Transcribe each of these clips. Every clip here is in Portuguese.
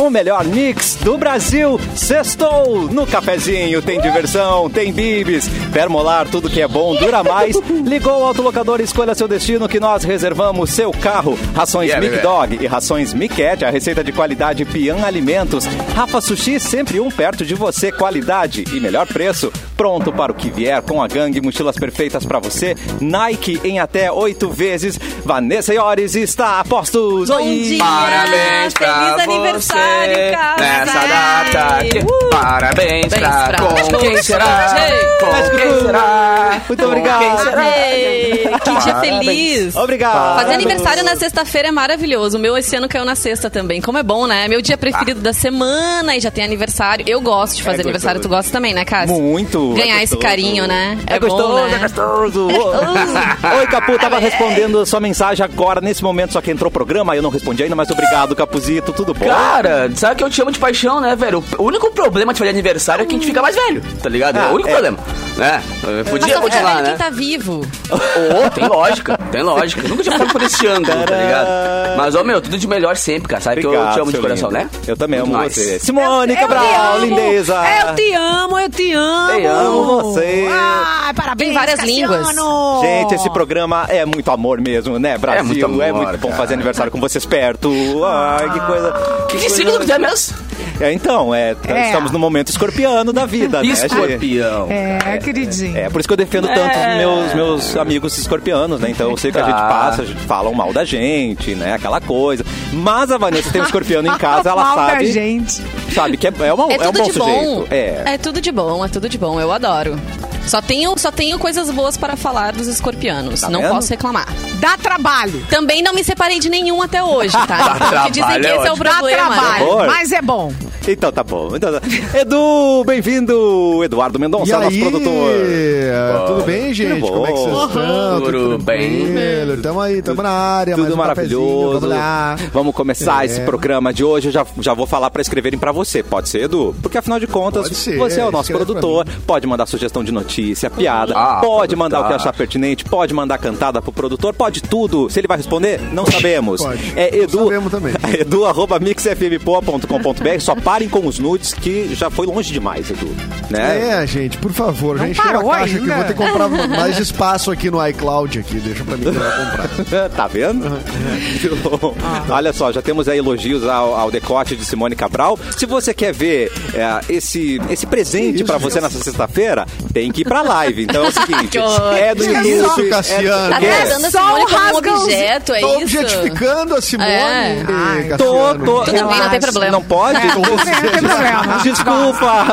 o melhor mix do Brasil. Sextou no cafezinho, tem diversão, tem bibis, permolar, tudo que é bom dura mais. Ligou o autolocador, escolha seu destino que nós reservamos seu carro. Rações Yeah, Mic. Dog e rações Miquete, a receita de qualidade Pian Alimentos. Rafa Sushi, sempre um perto de você, qualidade e melhor preço. Pronto para o que vier com a gangue, mochilas perfeitas para você. Nike em até oito vezes. Vanessa Iores está a postos. Bom Oi! dia! Parabéns pra Feliz aniversário, Nessa data que Uh! Parabéns pra, pra com quem será Com quem será Muito obrigado. quem será? Que dia feliz! Obrigado. Fazer aniversário na sexta-feira é maravilhoso. O meu esse ano caiu na sexta também. Como é bom, né? Meu dia preferido da semana e já tem aniversário. Eu gosto de fazer É aniversário. Tu gosta também, né, Cássio? Muito. Ganhar é esse carinho, né? É, É bom, gostoso, né? é gostoso. Oi, Capu, tava respondendo sua mensagem agora, nesse momento, só que entrou o programa, eu não respondi ainda, mas obrigado, Capuzito, tudo bom? Cara, sabe que eu te amo de paixão, né, velho? O único problema de fazer aniversário é que a gente fica mais velho, tá ligado? é Ah, o único é. problema, né? Eu Mas Podia fica continuar, velho né? quem tá vivo. Ô, tem lógica, tem lógica. Nunca tinha falado por esse ângulo, tá ligado? Mas, ó, meu, tudo de melhor sempre, cara. Sabe que eu Obrigado, te amo de coração, lindo. né? Eu também Muito amo você. Simone Eu te Cabral, amo. lindeza. Eu te amo, eu te amo. Eu amo você. Ai, parabéns, Em várias Cassiano. línguas. Gente, esse programa é muito amor mesmo, né, Brasil? muito amor, É muito bom cara. fazer aniversário com vocês perto. Ai, que coisa. Que, que coisa- signo que tu é mesmo? É, então, é, t- É. estamos no momento escorpiano da vida, né? gente? Escorpião. É, queridinho. É, por isso que eu defendo tanto os meus, meus amigos escorpianos, né? Então eu sei que a Tá. gente passa, a gente falam mal da gente, né? Aquela coisa. Mas a Vanessa tem um escorpiano em casa, ela Mal da sabe, gente. sabe que é, é, uma, É é um tudo bom de bom. sujeito. É. É tudo de bom, é tudo de bom. Eu adoro. Só tenho, só tenho coisas boas para falar dos escorpianos. Tá não vendo? posso reclamar. Dá trabalho. Também não me separei de nenhum até hoje, tá? Porque dizem trabalho que é esse é o ótimo. Dá problema. né? trabalho, mas é bom. Então tá bom. Então, tá. Edu, bem-vindo. Eduardo Mendonça, E nosso aí, produtor. tudo bem, gente? Tudo Como é que vocês bom. estão? Tudo bem. tranquilo? Tamo aí, tamo na área. mais Tudo um maravilhoso. Vamos lá. Vamos começar É. esse programa de hoje. Eu já, já vou falar pra escreverem pra você. Pode ser, Edu? Porque afinal de contas, ser, você é o nosso produtor. Pode mandar sugestão de notícia, piada. Ah, pode mandar o que dar. achar pertinente. Pode mandar cantada pro produtor. Pode tudo. Se ele vai responder, não sabemos. Pode. É Não edu. sabemos também. edu arroba mixfmpoa.com.br. Só parem com os nudes que já foi longe demais, Edu. Né? É, gente, por favor, Não já encheu a parou caixa aqui. ainda. Vou ter que comprar mais espaço aqui no iCloud aqui. Deixa pra mim que eu vou comprar. tá vendo? Ah. Olha só, já temos aí elogios ao, ao decote de Simone Cabral. Se você quer ver é, esse, esse presente pra você nessa sexta-feira, tem que ir pra live. Então é o seguinte: Que é do Que isso, é- Cassiano? Tá é, tratando Só Simone um como um objeto, é Tô isso? objetificando a Simone, É. Ai, Cassiano. Tô, tô, Tudo bem, não tem problema. Não pode? É, não tem- não problema. Desculpa.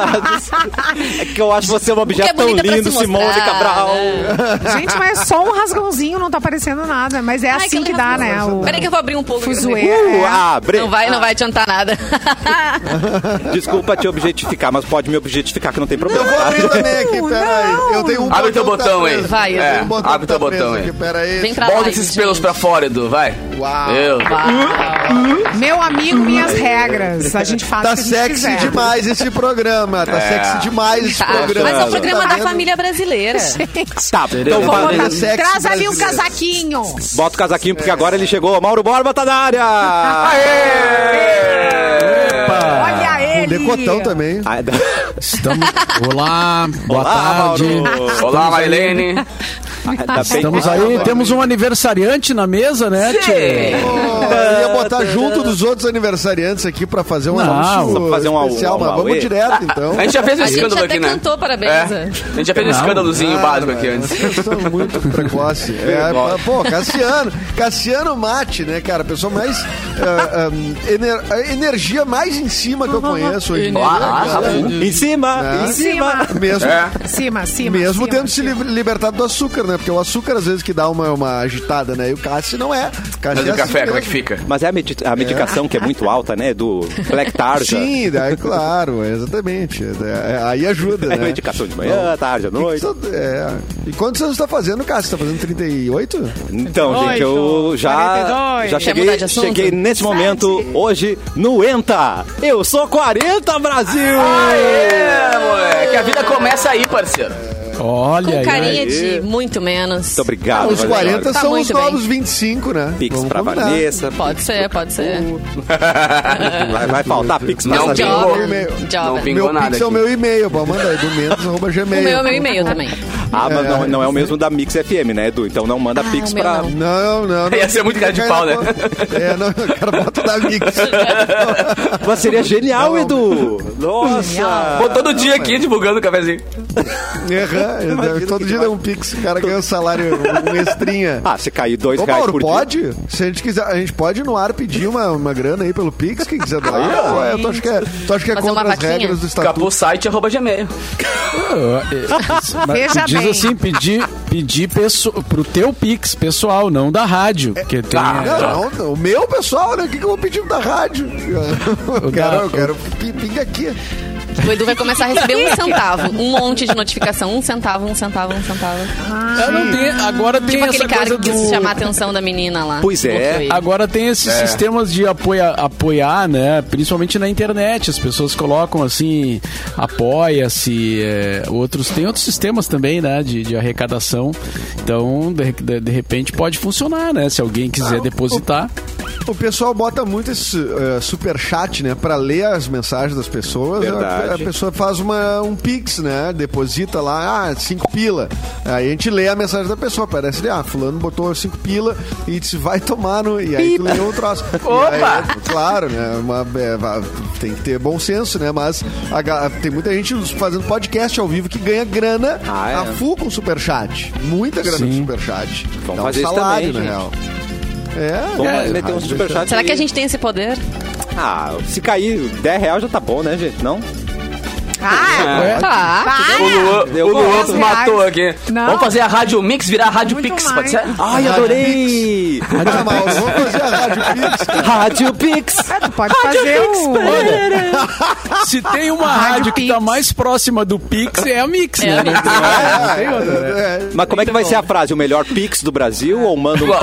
É que eu acho você um objeto é tão lindo, se Simone mostrar, Cabral. né? Gente, mas é só um rasgãozinho, não tá aparecendo nada. Mas é Ai, assim que que dá, né? O Peraí que eu vou abrir um pouco. fuzuê. Uh, é. abre. Não vai, não vai adiantar nada. Desculpa te objetificar, mas pode me objetificar que não tem Eu problema. vou abrir também aqui, peraí. Eu tenho um Abre teu botão aí. Vai, Eu tenho um botão Abre teu botão aí. Peraí. Vem pra Bota esses pelos pra fora, Edu, vai. Uau. Eu. Meu amigo, minhas regras. A gente faz Tá o gente sexy quiser. demais esse programa. Tá sexy demais esse Tá, programa. Mas é o programa Tá da vendo? família brasileira. Tá, então Vamos lá. sexy Traz ali um casaquinho. Bota o casaquinho, porque agora ele chegou. Mauro Borba tá na área! Olha Um ele. decotão também. Ah, Estamos... Olá, boa Olá, tarde. Mauro. Olá, Marilene. Tá bem- Estamos aí, temos um aniversariante na mesa, né, Tchê? Pô, eu ia botar junto dos outros aniversariantes aqui pra fazer um Não, anúncio fazer um especial, au- mas auê. vamos direto então. A gente já fez um A gente escândalo até aqui, né? cantou parabéns. É. né? A gente já fez um escândalozinho Ah, básico aqui antes. Vocês são muito precoce. É, pô, Cassiano. Cassiano Mate, né, cara? A pessoa mais. ah, ener- a energia mais em cima que eu conheço hoje. em dia, Ah, cara. Em cima, É. em cima. Mesmo, É. Cima, cima. mesmo cima, tendo se cima. li- libertado do açúcar, né? Porque o açúcar às vezes que dá uma, uma agitada, né? E o Cássio não é. O Cássio Mas é o café, assim como é que fica? Mas é a, medi- a medicação que é muito alta, né? Do Black Tarja. Sim, daí, claro, exatamente. É, aí ajuda, É né? medicação de manhã, tarde, à noite. É. E quantos anos você tá fazendo, Cássio? Você tá fazendo 38? Então, gente, eu já, 42. já cheguei, cheguei nesse momento hoje no ENTA. Eu sou 40, Brasil! É, moleque. A vida começa aí, parceiro. Olha Com carinha aí. de muito menos. Muito obrigado. Os Vanessa. 40 Tá são os muito bem. novos 25, né? Pix Vamos pra combinar. Vanessa. Pode ser, pode ser. Vai, vai faltar Pix pra Não vingou. Não vingou Meu nada Pix é o meu e-mail, pô, manda aí, do Mendes, arroba gmail. O meu é meu e-mail também. Ah, mas não, não é o mesmo da Mix FM, né, Edu? Então não manda Ah, Pix o pra. não. Não, não, não. Ia ser muito cara de pau, né? É, não, eu quero botar da Mix. Mas seria genial, Não. Edu! Nossa! Pô, todo dia aqui divulgando o cafezinho. Erra, todo dia dá um Pix, o cara ganha um salário, um extrinha. Ah, se cair dois Ô, reais Mauro, por dia. pode? Se a gente quiser, a gente pode ir no ar pedir uma, uma grana aí pelo Pix, quem quiser dar. Ou é, tu acha que é, tu acha que é Fazer contra as vaquinha? regras do estatuto? Capusite arroba gmail. Mas Veja diz bem. assim, pedir, pedir pesso, pro teu Pix pessoal, não da rádio. Porque tem. Ah, Não, não, o meu pessoal, né? O que, que eu vou pedir da rádio? Eu quero, eu quero pi- pinga aqui. O Edu vai começar a receber um centavo. Um monte de notificação. Um centavo, um centavo, um centavo. É, não tem- agora tem Tipo essa aquele cara coisa que quis do... chamar a atenção da menina lá. Pois é. Agora tem esses sistemas de apoia, apoiar, né? Principalmente na internet. As pessoas colocam assim, apoia-se. é, outros tem outros sistemas também, né? De, de arrecadação. Então, de, de, de repente pode funcionar, né? Se alguém quiser depositar. O pessoal bota muito esse uh, super chat, né? Pra ler as mensagens das pessoas. Verdade. A, a pessoa faz uma, um pix, né? Deposita lá, ah, cinco pila. Aí a gente lê a mensagem da pessoa. Parece ali, ah, fulano botou cinco pila e disse, vai tomar no... E aí tu lê o troço. Opa! E aí, claro, né? Uma, é, tem que ter bom senso, né? Mas a tem muita gente fazendo podcast ao vivo que ganha grana Ah, é? a full com super chat. Muita grana Sim. com super chat. Vamos Dá um fazer isso salário, também, na gente. real. É, Vamos é, meter um superchat Será aí. que a gente tem esse poder? Ah, se cair 10 reais já tá bom, né, gente? Não? Ah, É. Tá. O Luan, o Luan matou aqui. Não. Vamos fazer a Rádio Mix virar Rádio Muito Pix, mais. pode ser? Ai, adorei! Ah, Mauro, vamos fazer a Rádio Pix. Rádio Pix! tu pode fazer o... Se tem uma Rádio rádio que tá Pix. mais próxima do Pix, é a Mix, É né? a Mix. Não tem outra, né? É, Mas como é que vai ser a frase? O melhor Pix do Brasil ou manda um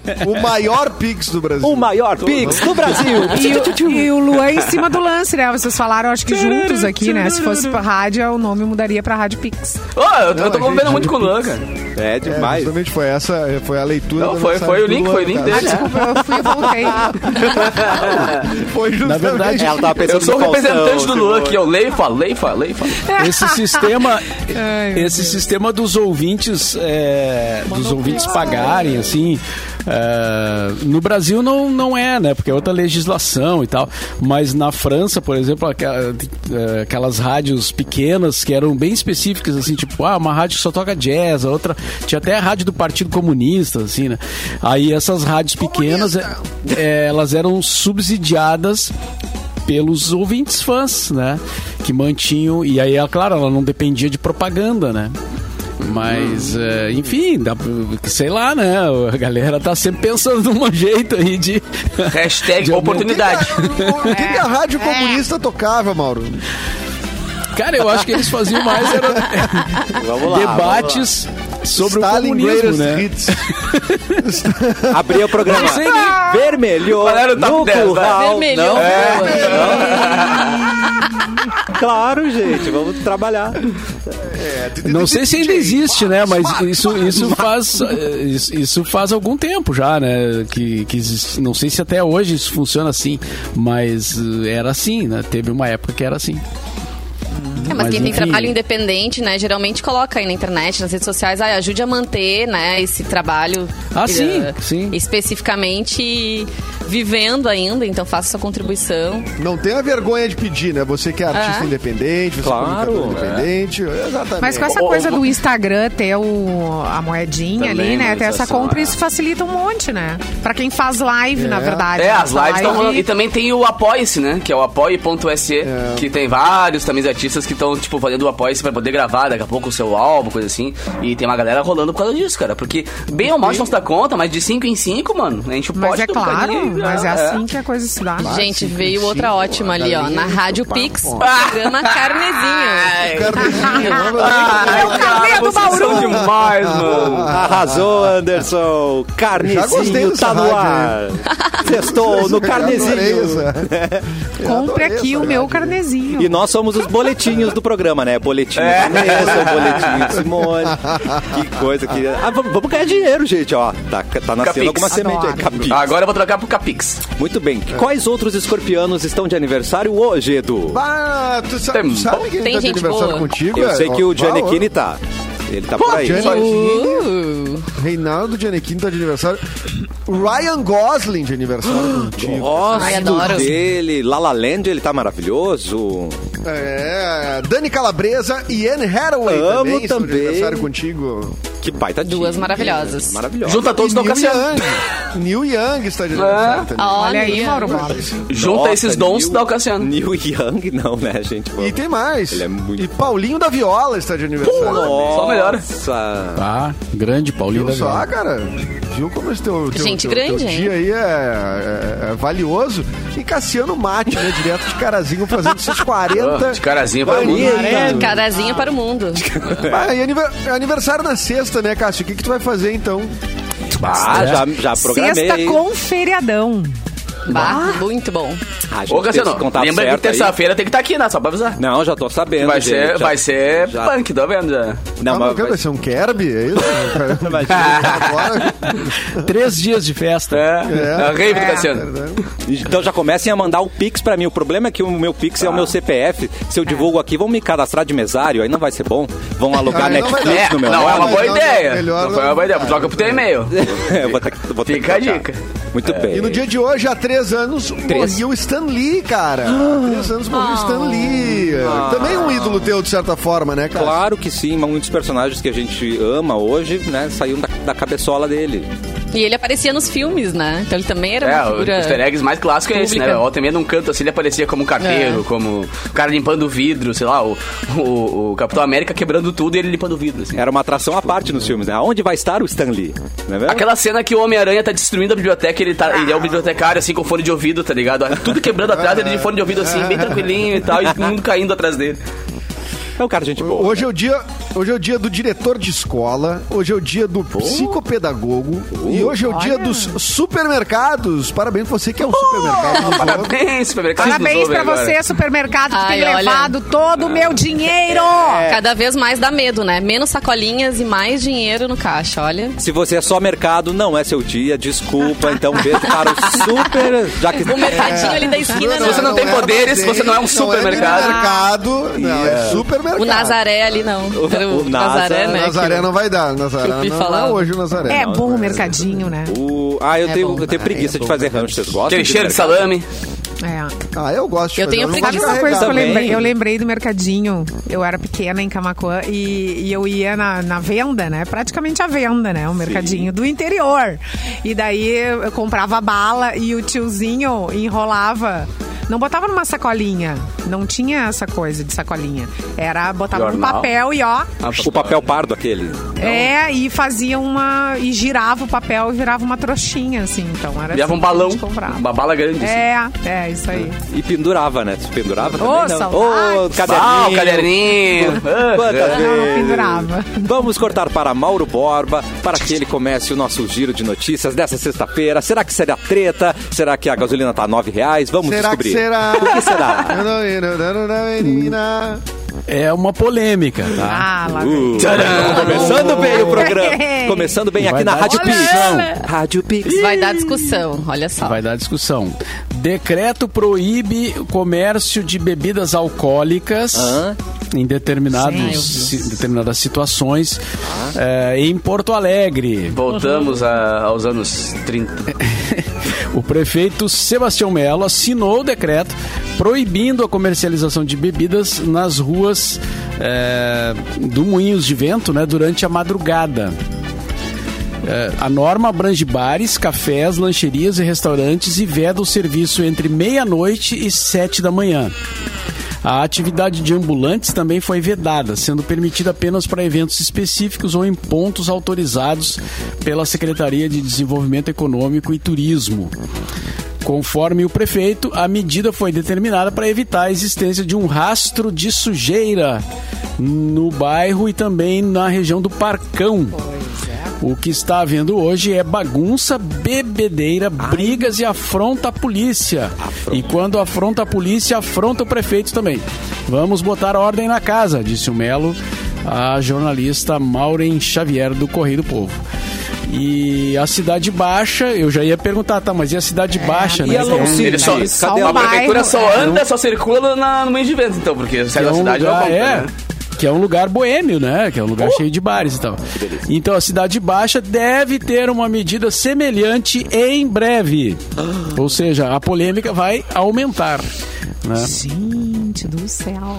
Pix? o maior Pix do Brasil. O maior Pix do Brasil! E o, e o Luan em cima do lance, né? Vocês falaram, acho que juntos aqui, né? Se fosse pra rádio, o nome mudaria pra Rádio Pix. Ô, eu, tô- eu tô Não, convivendo gente, muito com o Luan, cara. É É, demais. justamente foi essa, foi a leitura. Não, da foi- mensagem foi o do link, Luan, foi o link cara. dele. Desculpa, eu fui e voltei. Foi justamente. verdade, Ela tava pensando Eu sou o no Faustão, representante do Luan aqui, eu leio e falo, leio e falo, leio e falo. Esse sistema, Ai, meu esse sistema dos ouvintes, é, dos ouvintes pagarem, assim, é, no Brasil não, não é, né? Porque é outra legislação e tal. Mas na França, por exemplo, aquela- é, aquelas rádios pequenas que eram bem específicas, assim, tipo, ah, uma rádio que só toca jazz, a outra tinha até a rádio do Partido Comunista, assim, né? Aí essas rádios pequenas, é, é, elas eram subsidiadas pelos ouvintes fãs, né? Que mantinham. E aí, é claro, ela não dependia de propaganda, né? Mas, é, enfim, dá, sei lá, né? A galera tá sempre pensando num jeito aí de. Hashtag De- oportunidade. O que, que a rádio comunista tocava, Mauro? Cara, eu acho que eles faziam mais era Vamos lá. debates sobre Stalin o comunismo, né? Hits. O programa. Não sei nem- Vermelho Qual era o top no 10, vai? curral. Vermelho. Não? É. Claro, gente. Vamos trabalhar. Não sei se ainda existe, né? Mas isso, isso faz isso, isso faz algum tempo já, né? Que, que existe. Não sei se até hoje isso funciona assim, mas eh, era assim, né? Teve uma época que era assim. É, mas, Mas, quem tem enfim. trabalho independente, né, geralmente coloca aí na internet, nas redes sociais, ah, ajude a manter, né, esse trabalho Ah, sim, eh, sim. especificamente vivendo ainda, então faça sua contribuição. Não tenha vergonha de pedir, né? Você que é artista É. independente, você Claro, é independente. Exatamente. Mas com essa coisa do Instagram ter o, a moedinha Também, ali, né? Ter essa compra, é. isso facilita um monte, né? Pra quem faz live, na verdade. É, né? as lives estão live- rolando. E também tem o Apoia-se, né? Que é o apoie.se, que tem vários também artistas que estão, tipo, fazendo o Apoia-se pra poder gravar daqui a pouco o seu álbum, coisa assim. E tem uma galera rolando por causa disso, cara. Porque bem ou mal a gente não se dá conta, mas de 5 em 5, mano, a gente Mas pode é ter um claro, mas é é. assim que a coisa se dá. Gente, cinco, veio outra cinco, ótima ali, ó, na Rádio Pix, pô. programa Carnezinho. Carnezinho, É o cara, do Bauru. demais, mano. Arrasou, Anderson. Já gostei Carnezinho tá no ar. Testou no carnezinho. Compre aqui o meu carnezinho. E nós somos os boletins boletinhos do programa, né? Boletinho É. do Vanessa, boletinho do Simone. Que coisa que. Ah, vamos, vamos ganhar dinheiro, gente, ó. Tá, tá nascendo Capix. alguma semente aí. Capix. Agora eu vou trocar pro Capix. Muito bem. Quais outros escorpianos estão de aniversário hoje, Edu? Ah, tu sabe, Tem- tu sabe quem Tem tá de aniversário boa. contigo? Eu sei É, que o Giannichini tá. Ele tá por aí. Giannichini. Uh, Reinaldo Giannichini tá de aniversário. Ryan Gosling de aniversário contigo. Gosto Ai, adoro. dele. Lala Land, ele tá maravilhoso. É, Dani Calabresa e Anne Hathaway Amo também, estão de também. aniversário contigo. Que baita Duas maravilhosas. Maravilhosa. Junta todos no Neil Cassiano. Young. Neil Young está de aniversário também. Olha aí. Mauro. Junta Nossa, esses dons Neil- da Cassiano. Neil Young, não, né, gente? E tem mais. Ele é muito e Paulinho da Viola está de aniversário. Nossa. Só melhor. Tá, grande Paulinho Viu só, Viola. cara? Viu como esse teu, teu, Gente teu, grande, teu dia aí é, é- é valioso. E Cassiano Mate, né? Direto de Carazinho, fazendo esses 40. Oh, de carazinho para o mundo. Eita. Carazinha para o mundo. Ah, e aniver- aniversário na sexta, né, Cássio? O que, que tu vai fazer então? Ah, já, já programei. Sexta com feriadão. Bah, muito bom. Ah, Ô, Cassiano, lembra que terça-feira tem que estar aqui, né? Só pra avisar. Não, já tô sabendo. Vai gente, ser, já- vai ser já- punk, tô vendo já. Não, ah, mas mas vai ser um Kerby? É isso? Agora. Três dias de festa. É, É. é. rave do Cassiano. Então já comecem a mandar o Pix pra mim. O problema é que o meu Pix é o meu CPF. Se eu divulgo aqui, vão me cadastrar de mesário, aí não vai ser bom. Vão alugar Aí não Netflix É, no meu não é uma boa Não, não, ideia. melhor Não foi não. uma boa ideia. Troca pro teu e-mail. Vou ter que- vou ter Fica a dica. Muito bem. E no dia de hoje, há três anos, Três? morreu o Stan Lee, cara. Há três anos morreu o Stan Lee. Também um ídolo teu, de certa forma, né, cara? Claro que sim, mas muitos personagens que a gente ama hoje, né, saíram da, da cabeçola dele. E ele aparecia nos filmes, né? Então ele também era uma É, o figura... easter eggs mais clássico é esse, né? pública. Volta e num canto assim, ele aparecia como um carteiro, É. como o cara limpando o vidro, sei lá, o, o, o Capitão América quebrando tudo e ele limpando o vidro, assim. Era uma atração à parte nos filmes, né? Aonde vai estar o Stan Lee? Não é mesmo? Aquela cena que o Homem-Aranha tá destruindo a biblioteca, ele, tá, ele é o bibliotecário, assim, com fone de ouvido, tá ligado? Tudo quebrando atrás, ele de fone de ouvido, assim, bem tranquilinho e tal, e todo mundo caindo atrás dele. É o cara, gente boa. Hoje é o dia, hoje é o dia do diretor de escola, hoje é o dia do psicopedagogo e hoje é o dia dos supermercados. Parabéns pra você que é um supermercado. nos ouve. Parabéns, supermercado. Parabéns pra você, supermercado, que Ai, tem olha. levado todo o meu dinheiro. Cada vez mais dá medo, né? Menos sacolinhas e mais dinheiro no caixa, olha. Se você é só mercado, não é seu dia, desculpa. Então, um beijo para o super. Já que O mercadinho ali da esquina, Se você não tem é poderes, você não é um supermercado. Não é mercado, não, é supermercado. O Nazaré ali não. Era o o, Nasa- Nazaré, né? Nazaré que- não vai dar, Nazaré não, não é hoje o Nazaré. É bom o mercadinho, né? O... Ah, eu, É tenho, bom. eu tenho preguiça de fazer rancho. Vocês gostam? Aquele cheiro de salame. É. Ah, eu gosto de Eu tenho não preguiça. Sabe de uma coisa que eu Também. lembrei? Eu lembrei do mercadinho. Eu era pequena em Camacuã e, e eu ia na, na venda, né? Praticamente a venda, né? O mercadinho do interior. E daí eu eu comprava bala e o tiozinho enrolava. Não botava numa sacolinha. Não tinha essa coisa de sacolinha. Era, botava num Jornal. papel e ó. O papel pardo aquele. É, e fazia uma. E girava o papel e virava uma trouxinha, assim. Então era Virava assim um balão, uma bala grande. assim. É, é, isso aí. E pendurava, né? Tu pendurava também? Ô, não? saudade. Ô, Ah, o caderninho. caderninho. Quantas Ah, Não, vezes? pendurava. Vamos cortar para Mauro Borba, para que ele comece o nosso giro de notícias dessa sexta-feira. Será que será treta? Será que a gasolina tá nove reais? Vamos Será descobrir. Que será? O que será? É uma polêmica, tá? Ah, lá vem. Uh, começando bem o programa. Começando bem aqui na dar Rádio Pix. discussão. Rádio Pix. Vai dar discussão, olha só. Vai dar discussão. Decreto proíbe o comércio de bebidas alcoólicas Hã? em determinados, si- determinadas situações eh, em Porto Alegre. Voltamos a- aos anos 30. O prefeito Sebastião Melo assinou o decreto proibindo a comercialização de bebidas nas ruas eh, do Moinhos de Vento né, durante a madrugada. Eh, a norma abrange bares, cafés, lancherias e restaurantes e veda o serviço entre meia-noite e sete da manhã. A atividade de ambulantes também foi vedada, sendo permitida apenas para eventos específicos ou em pontos autorizados pela Secretaria de Desenvolvimento Econômico e Turismo. Conforme o prefeito, a medida foi determinada para evitar a existência de um rastro de sujeira no bairro e também na região do Parcão. O que está havendo hoje é bagunça, bebedeira, brigas e afronta a polícia. E quando afronta a polícia, afronta o prefeito também. Vamos botar ordem na casa, disse o Melo, a jornalista Maureen Xavier do Correio do Povo. E a Cidade Baixa, eu já ia perguntar, tá, mas e a Cidade Baixa, E né? a que é Longcity? Só, Cadê a a prefeitura só é. anda, só circula na, no meio de vento, então, porque sai da é cidade não lugar, conta, é, né? Que é um lugar boêmio, né? Que é um lugar cheio de bares e tal. Então a Cidade Baixa deve ter uma medida semelhante em breve. Ou seja, a polêmica vai aumentar. Né? Gente do céu.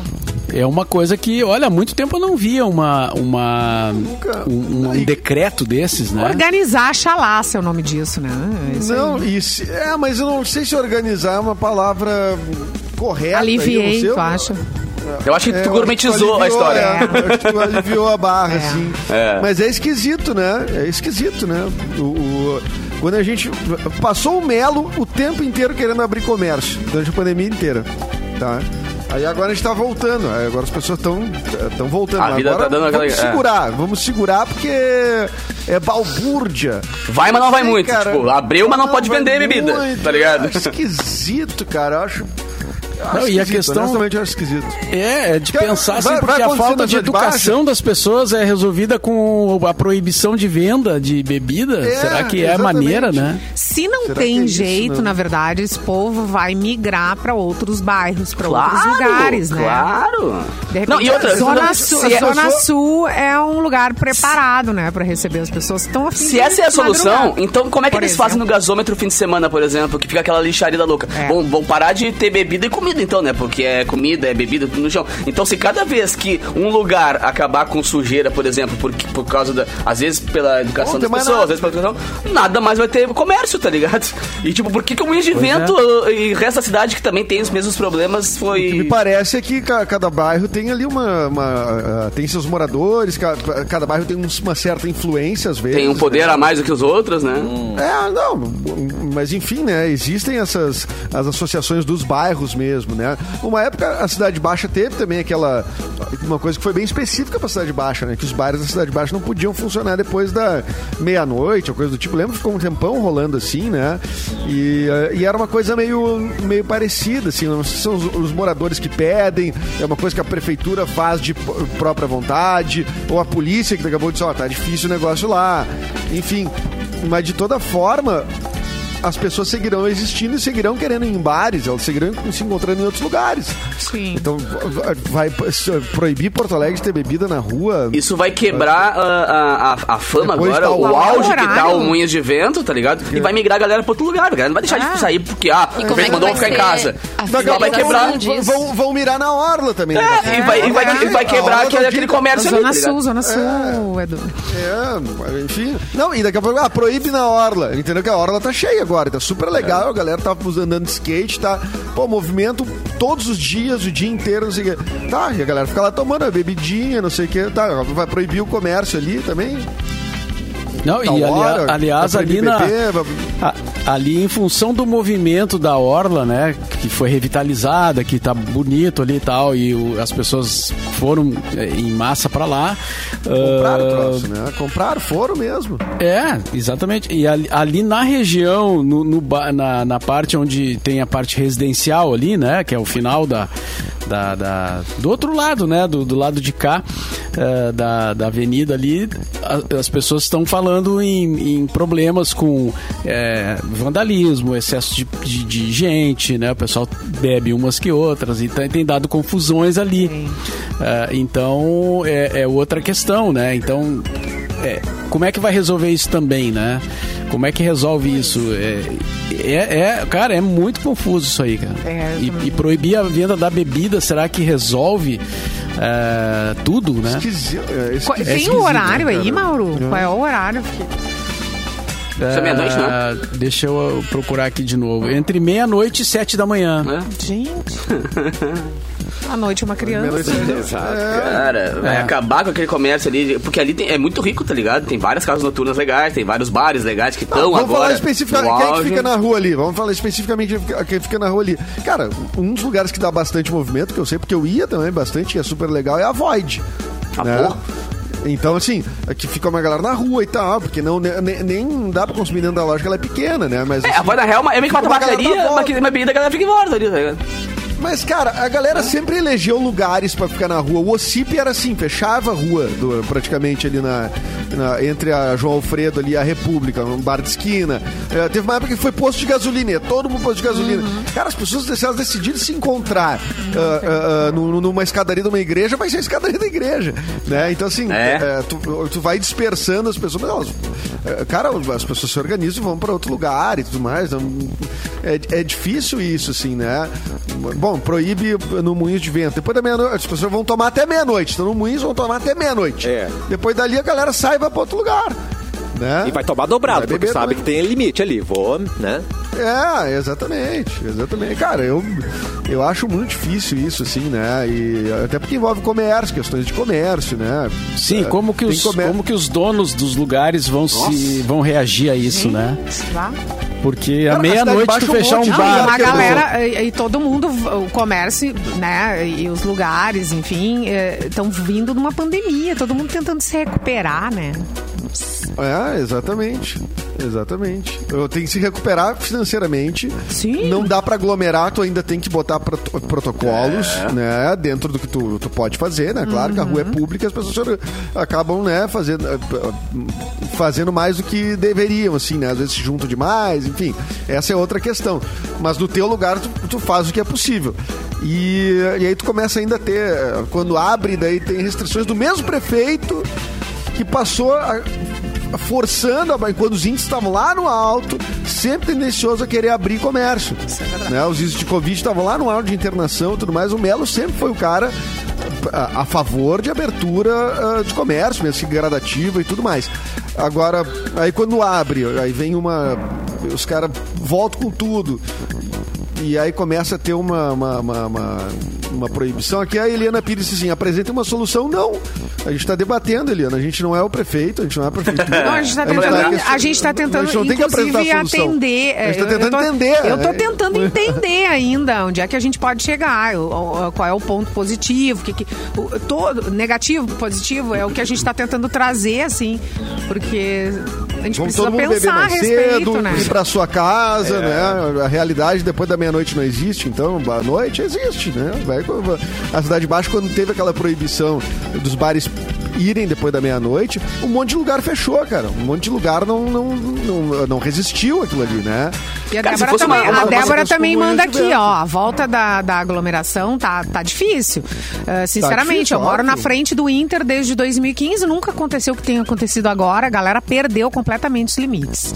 É uma coisa que, olha, há muito tempo eu não via uma, uma, um, um decreto desses, né? Organizar a chalaça é o nome disso, né? Aí. Não, isso, é, mas eu não sei se organizar é uma palavra correta. Aliviei, eu não sei, tu acha? Eu acho que É, tu gourmetizou a história. aliviou, é, eu acho que tu aliviou a barra, É. assim. É. Mas é esquisito, né? É esquisito, né? O, o- quando a gente. Passou o Melo o tempo inteiro querendo abrir comércio, durante a pandemia inteira. Tá? Aí agora a gente tá voltando. Aí agora as pessoas estão estão voltando. A vida agora tá dando vamos aquela- é. segurar, vamos segurar porque é balbúrdia. Vai, mas não vai Sei, muito. cara. Tipo, abriu, mas não pode vai vender bebida. muito. Tá ligado? É esquisito, cara. Eu acho. Não, e a questão- Honestamente, eu acho esquisito. É, é de Cara, pensar assim, vai- porque vai a falta de educação das pessoas é resolvida com a proibição de venda de bebida. É, Será que é a exatamente. maneira, né? Se não Será tem que é isso, jeito, né? na verdade, esse povo vai migrar para outros bairros, para outros Claro, lugares, né? claro. De repente, Não, e outra, Zona, não, Sul, é- Zona Sul é um lugar preparado, né, para receber as pessoas que estão afim Se de essa é a solução, madrugar. então como é que Por eles fazem no exemplo. gasômetro fim de semana, por exemplo, que fica aquela lixaria louca? É. Vão, vão parar de ter bebida e comida, então, né? Porque é comida, é bebida, tudo no chão. Então, se cada vez que um lugar acabar com sujeira, por exemplo, por, por causa da. Às vezes pela educação Não das pessoas, às nada. vezes pela educação, nada mais vai ter comércio, tá ligado? E tipo, por que, que o Moinhos de Vento e o resto da cidade que também tem os mesmos problemas O que me foi. parece é que ca- cada bairro tem ali uma. uma, ah, tem seus moradores, ca- cada, bairro tem uns- uma certa influência, às vezes. Tem um poder né? a mais do que os outros, né? É, não, mas enfim, né? Existem essas as associações dos bairros mesmo, né? Uma época a Cidade Baixa teve também aquela uma coisa que foi bem específica pra Cidade Baixa, né? Que os bares da Cidade Baixa não podiam funcionar depois da meia-noite, ou coisa do tipo. Lembro que ficou um tempão rolando assim, né? E, eh, e era uma coisa meio, meio parecida, assim. Não sei se são os, os moradores que pedem, é uma coisa que a prefeitura faz de própria vontade, ou a polícia que acabou de dizer, ó, tá difícil o negócio lá. Enfim, mas de toda forma, as pessoas seguirão existindo e seguirão querendo ir em bares, elas seguirão se encontrando em outros lugares. Sim. Então, vai, vai proibir Porto Alegre de ter bebida na rua? Isso vai quebrar a, a, a- a fama Depois agora, tá o o auge que tá o Moinhos de Vento, tá ligado? E vai migrar a galera pra outro lugar, a galera não vai deixar Ah. de sair porque, ah, E como é que mandou vai ficar em casa. a Vai, vai quebrar. Vão, vão mirar na orla também. né? É, e vai, e vai, e vai quebrar aquele, orla aquele comércio ali, Zona tá ligado? Sul, Zona Sul, Edu. É, enfim. Não, e daqui a pouco, ah, proíbe na orla. Entendeu que a orla tá cheia agora, tá super legal, a galera tá andando de skate, tá, pô, movimento todos os dias, o dia inteiro, não sei o quê. Tá, e a galera fica lá tomando a bebidinha, não sei o quê. Tá, vai proibir o comércio ali também. Não, e ali- hora, aliás, vai ali na. a- ali em função do movimento da Orla, né? Que foi revitalizada, que tá bonito ali e tal, e o- as pessoas foram é, em massa pra lá. Compraram o ah, troço, né? Compraram, foram mesmo. É, exatamente. E ali, ali na região, no, no na, na parte onde tem a parte residencial ali, né? Que é o final da. da, da- do outro lado, né? Do, do lado de cá eh, da, da avenida ali, a- as pessoas estão falando em, em problemas com eh, vandalismo, excesso de, de, de gente, né? O pessoal bebe umas que outras e tem, tem dado confusões ali. Eh, então é, é outra questão, né? Então é, como é que vai resolver isso também, né? Como é que resolve isso? É, é, é- cara, é muito confuso isso aí, cara. É, e, e proibir a venda da bebida, será que resolve é, tudo, né? Esquisito. É Qu- esquisito, Tem esquisito, o horário né, aí, cara? Mauro? Qual é o horário? Isso é meia-noite, né? É, Deixa eu procurar aqui de novo. Entre meia-noite e sete da manhã. É. Gente. À noite uma criança. Meia-noite, é, Cara, vai É. acabar com aquele comércio ali, porque ali tem- é muito rico, tá ligado? Tem várias casas noturnas legais, tem vários bares legais que estão Vamos agora. falar no especificamente quem é que fica na rua ali. Vamos falar especificamente quem fica- na rua ali. Cara, um dos lugares que dá bastante movimento, que eu sei porque eu ia também bastante, que é super legal, é a Void. Ah, né? porra. Então, assim, aqui fica uma galera na rua e tal, porque não, ne- ne- nem dá pra consumir dentro da loja, que ela é pequena, né? Mas, É, a assim, voz na real é meio que uma tabacaria, uma bebida a galera fica em volta ali, tá ligado? Mas, cara, a galera sempre elegeu lugares pra ficar na rua. O Ocip era assim, fechava a rua do- praticamente ali na, na- entre a João Alfredo ali e a República, um bar de esquina. É, teve uma época que foi posto de gasolina, todo mundo posto de gasolina. Cara, as pessoas elas decidiram se encontrar ah, ah, nu- numa escadaria de uma igreja, vai ser a escadaria da igreja. Né? Então, assim, É. é, tu, tu vai dispersando as pessoas, mas elas, é, cara, as pessoas se organizam e vão pra outro lugar e tudo mais. Não- é, é difícil isso, assim, né? Bom, proíbe no Moinhos de Vento. Depois da meia-noite, as pessoas vão tomar até meia-noite. Então no Moinhos vão tomar até meia-noite. É. Depois dali a galera sai e vai pra outro lugar. Né? E vai tomar dobrado, Vai porque sabe também. que tem limite ali. Vou, né? É, exatamente, exatamente. Cara, eu, eu acho muito difícil isso, assim, né? E até porque envolve comércio, questões de comércio, né? Sim, É, como que, tem os, comércio- como que os donos dos lugares vão, se, vão reagir a isso, né? Lá. Porque à meia-noite tu um fechar um de Não, e bar. uma eu- galera, e, e todo mundo, o comércio, né, e os lugares, enfim, estão vindo numa pandemia, todo mundo tentando se recuperar, né? É, exatamente. Exatamente. Eu tenho que se recuperar financeiramente. Sim. Não dá pra aglomerar, tu ainda tem que botar proto- protocolos, né? Dentro do que tu, tu pode fazer, né? Claro que a rua é pública, as pessoas acabam, né, fazendo, eh, fazendo mais do que deveriam, assim, né? Às vezes se juntam demais, enfim. Essa é outra questão. Mas no teu lugar, tu, tu faz o que é possível. E, e aí tu começa ainda a ter, eh, quando abre, daí tem restrições do mesmo prefeito que passou a- forçando, a- quando os índices estavam lá no alto, sempre tendencioso a querer abrir comércio. né? Os índices de Covid estavam lá no alto de internação e tudo mais. O Melo sempre foi o cara a, a favor de abertura ah, de comércio, mesmo que gradativa e tudo mais. Agora, aí quando abre, aí vem uma. Os caras voltam com tudo. E aí começa a ter uma, uma, uma, uma- uma proibição. Aqui a Eliana Pires disse assim: apresenta uma solução. Não. A gente está debatendo, Eliana. A gente não é o prefeito, a gente não é a prefeitura. Não, a gente está gente tentando, a gente tá tentando a gente não inclusive, atender. A gente tá eu- tentando eu tô, entender, Eu é. tentando entender ainda onde é que a gente pode chegar, qual é o ponto positivo, que, que, o, todo, negativo, positivo, é o que a gente está tentando trazer, assim, porque a gente Vamos precisa todo mundo beber pensar a mais respeito, cedo, né? ir pra sua casa, né? A realidade depois da meia-noite não existe, então a noite existe, né? Vai, a Cidade Baixa, quando teve aquela proibição dos bares irem depois da meia-noite, um monte de lugar fechou, cara. Um monte de lugar não, não, não, não resistiu aquilo ali, né? E a Cara, Débora também, uma- a Débora também manda aqui, ó. A volta da, da aglomeração tá, tá difícil. Uh, sinceramente, difícil, eu moro na óbvio. frente do Inter desde 2015. Nunca aconteceu o que tem acontecido agora. A galera perdeu completamente os limites.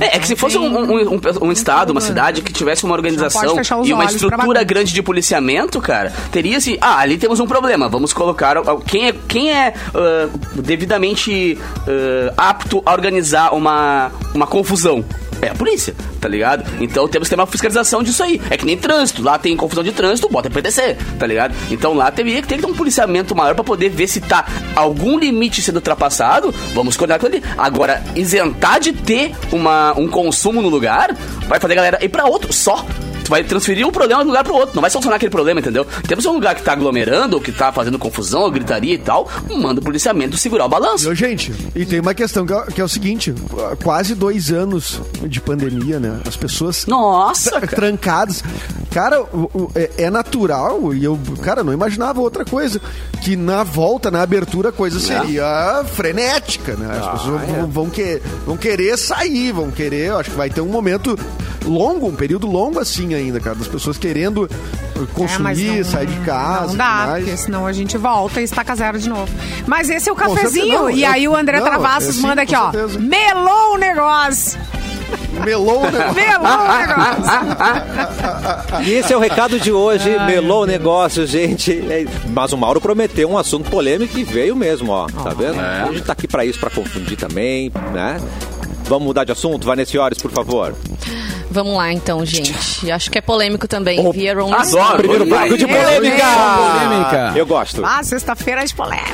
É, é que se fosse um, um- um- um estado, uma cidade que tivesse uma organização e uma estrutura grande de policiamento, cara, teria assim, ah, ali temos um problema, vamos colocar quem é, quem é ah, devidamente ah, apto a organizar uma, uma confusão. É a polícia, tá ligado? Então temos que ter uma fiscalização disso aí. É que nem trânsito. Lá tem confusão de trânsito, bota PTC, tá ligado? Então lá teria que ter um policiamento maior pra poder ver se tá algum limite sendo ultrapassado. Vamos coordenar aquilo ali. Agora, isentar de ter uma, um consumo no lugar vai fazer a galera ir pra outro só. Tu vai transferir um problema de um lugar pro outro, não vai solucionar aquele problema, entendeu? Temos um lugar que tá aglomerando, ou que tá fazendo confusão, ou gritaria e tal, manda o policiamento segurar o balanço. Gente, e tem uma questão que é, que é o seguinte: quase dois anos de pandemia, né? As pessoas Nossa, cara. trancadas. Cara, é, é natural, e eu, cara, não imaginava outra coisa. Que na volta, na abertura, a coisa seria frenética, né? As pessoas vão, vão, que- vão querer sair, vão querer. Acho que vai ter um momento longo, um período longo assim ainda, cara, das pessoas querendo É, mas consumir, não- sair de casa. Não dá, porque senão a gente volta e estaca zero de novo. Mas esse é o cafezinho. não, e eu- aí o André não, Travassos é manda aqui, ó. certeza. Melou o negócio. Melou o negócio. Melou o negócio. E esse é o recado de hoje. Melou o negócio, gente. É, Mas o Mauro prometeu um assunto polêmico e veio mesmo, ó. Tá vendo? A gente tá aqui pra isso, pra confundir também, né? Vamos mudar de assunto? Vanessa Iores, por favor. Vamos lá, então, gente. Acho que é polêmico também. Oh, Via Rolling adoro. Stone. Primeiro bloco de polêmica! Deus. Polêmica. Eu gosto. Ah, sexta-feira é de polêmica.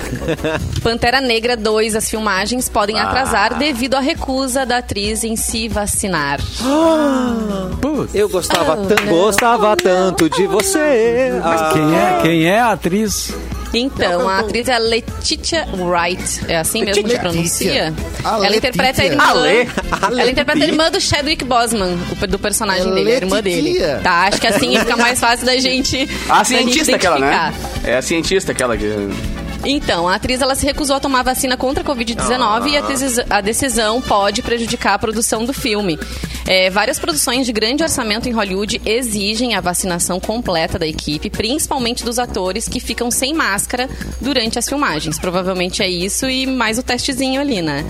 Pantera Negra 2, as filmagens podem atrasar devido à recusa da atriz em se vacinar. Putz. Eu gostava, Oh, tan- gostava tanto de você. Ah, Quem é, quem é a atriz? Então, a atriz é a Letitia Wright. É assim mesmo que pronuncia? A ela interpreta a irmã. A Le- a ela interpreta a irmã do Chadwick Boseman, do personagem É dele, a irmã dele. Tá, acho que assim fica mais fácil da gente. A da gente cientista aquela, né? É a cientista aquela que... Então, a atriz ela se recusou a tomar a vacina contra a Covid-19 e a, decis- a decisão pode prejudicar a produção do filme. É, várias produções de grande orçamento em Hollywood exigem a vacinação completa da equipe, principalmente dos atores que ficam sem máscara durante as filmagens. Provavelmente é isso e mais o testezinho ali, né?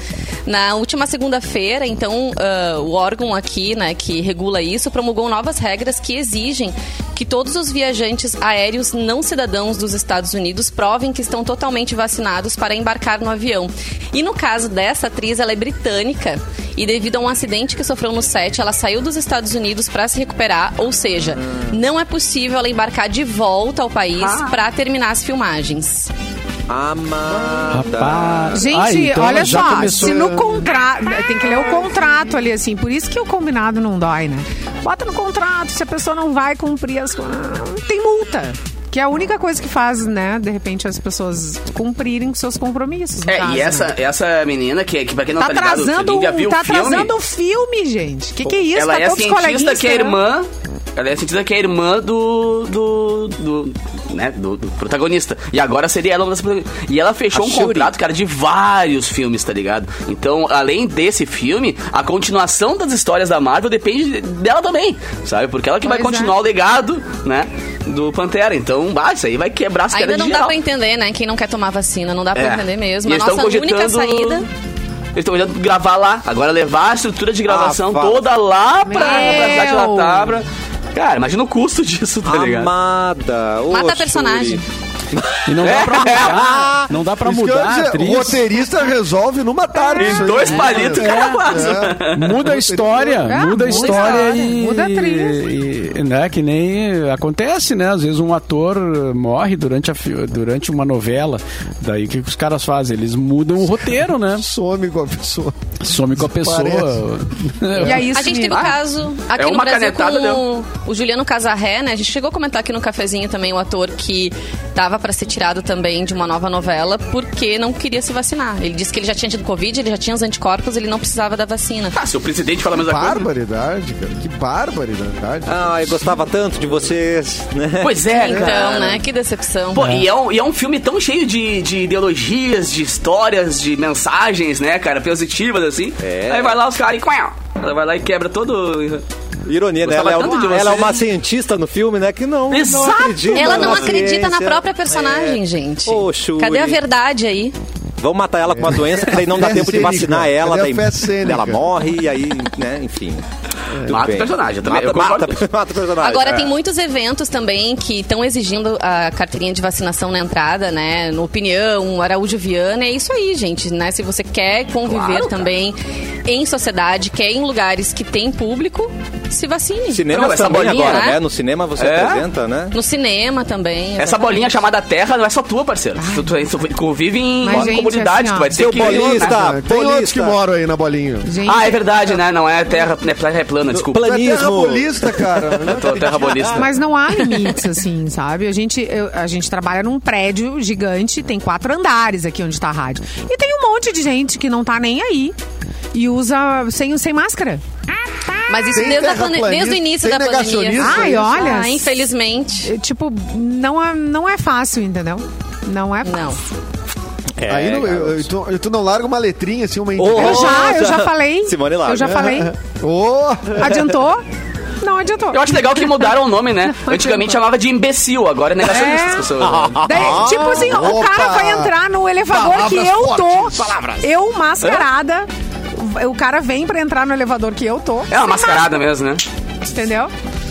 Na última segunda-feira, então, ah, o órgão aqui, né, que regula isso, promulgou novas regras que exigem que todos os viajantes aéreos não cidadãos dos Estados Unidos provem que estão totalmente vacinados para embarcar no avião. E no caso dessa atriz, ela é britânica e devido a um acidente que sofreu no set, ela saiu dos Estados Unidos para se recuperar, ou seja, não é possível ela embarcar de volta ao país para terminar as filmagens. Amada. Rapaz. Gente, Ah, então olha só, começou- se no contrato. Tem que ler o contrato ali, assim. Por isso que o combinado não dói, né? Bota no contrato, se a pessoa não vai cumprir as coisas. Tem multa. Que é a única coisa que faz, né, de repente, as pessoas cumprirem seus compromissos. É, caso, e essa, né? essa menina, que, que pra quem não Tá tá, ligado, atrasando, já viu tá o filme... atrasando o filme, gente. Que que é isso? Ela tá é cientista que é irmã. Ela é a cientista que é irmã do. do. do. né, do, do protagonista. E agora seria ela uma das protagonistas. E ela fechou A um Shuri. contrato, cara, de vários filmes, tá ligado? Então, além desse filme, a continuação das histórias da Marvel depende dela também, sabe? Porque ela que vai Pois é. continuar o legado, né? Do Pantera. Então, bah, isso aí vai quebrar as Ainda não dá geral. pra entender, né? Quem não quer tomar vacina, não dá pra É. entender mesmo. E A nossa única cogitando- saída. Eles estão olhando gravar lá. Agora levar a estrutura de gravação Ah, toda lá pra, pra cidade de Meu! Cara, imagina o custo disso, tá ligado? Amada. Mata a personagem. E não dá pra mudar. Não dá pra Isso mudar a dizer, atriz. O roteirista resolve numa tarde. Em aí. dois palitos, o cara faz. Muda a história, É, muda muda a história e, muda a atriz. e- né, que nem acontece, né? Às vezes um ator morre durante, a, durante uma novela, daí o que os caras fazem? Eles mudam o roteiro, né? Some com a pessoa. Some com a pessoa. E aí, A gente teve o Ah, caso aqui É no Brasil com o, o Juliano Casarré, né? A gente chegou a comentar aqui no cafezinho também o ator que tava pra ser tirado também de uma nova novela porque não queria se vacinar. Ele disse que ele já tinha tido Covid, ele já tinha os anticorpos, ele não precisava da vacina. Ah, se o presidente fala a mesma coisa. Barbaridade, cara. Que barbaridade. Ah, eu gostava tanto de vocês, né? Pois é, Então, cara. né? Que decepção. Pô, e, é um, e é um filme tão cheio de, de ideologias, de histórias, de mensagens, né, cara, positivas, assim. É. Aí vai lá os caras e... Ela vai lá e quebra todo... Ironia, né? Ela é, ela é uma cientista no filme, né? Que não, Exato! não acredita. Ela não na acredita na própria personagem, É. gente. Shuri. Cadê a verdade aí? Vamos matar ela com uma doença que daí não dá Fé tempo de cênica. vacinar ela, daí ela morre e aí, né, enfim. Tudo Mata o bem. personagem, eu também- Mata, mata, mata o personagem. Agora É. tem muitos eventos também que estão exigindo a carteirinha de vacinação na entrada, né? No Opinião, Araújo Viana, é isso aí, gente, né? Se você quer conviver Claro, cara. Em sociedade, quer ir em lugares que tem público, se vacine. Cinema Não, essa também bolinha, agora, né? né? No cinema você É. apresenta, né? No cinema também. Essa bolinha chamada Terra não é só tua, parceiro. Tu, tu, tu convive em Mas, gente, comunidade, assim, tu vai ter que... bolista, né? Tem outros que moram aí na bolinha. Gente, Ah, é verdade, né? Não é terra, né? terra é plana, desculpa. É Planismo. terrabolista, cara. Eu não Eu tô terrabolista. Mas não há limites, assim, sabe? A gente, eu- a gente trabalha num prédio gigante, tem quatro andares aqui onde tá a rádio. E tem um monte de gente que não tá nem aí e usa sem, sem máscara. Mas isso Tem desde, a pane- desde o início da pandemia. Ai, isso? olha. Ah, infelizmente. É, Tipo, não é, não é fácil, entendeu? Não é fácil. Não. É, Aí não- eu- garoto. tu, tu não larga uma letrinha assim, uma Ô, Eu já, eu já falei. Simone Lago. Eu já falei. Ô! Adiantou? Não adiantou. Eu acho legal que mudaram o nome, né? Antigamente chamava de imbecil, agora é negacionista É. as pessoas. né? Daí, tipo assim, o Opa! cara vai entrar no elevador que Palavras eu tô. fortes, palavras. Eu mascarada. O cara vem pra entrar no elevador que eu tô. É uma mascarada mesmo, né? Entendeu?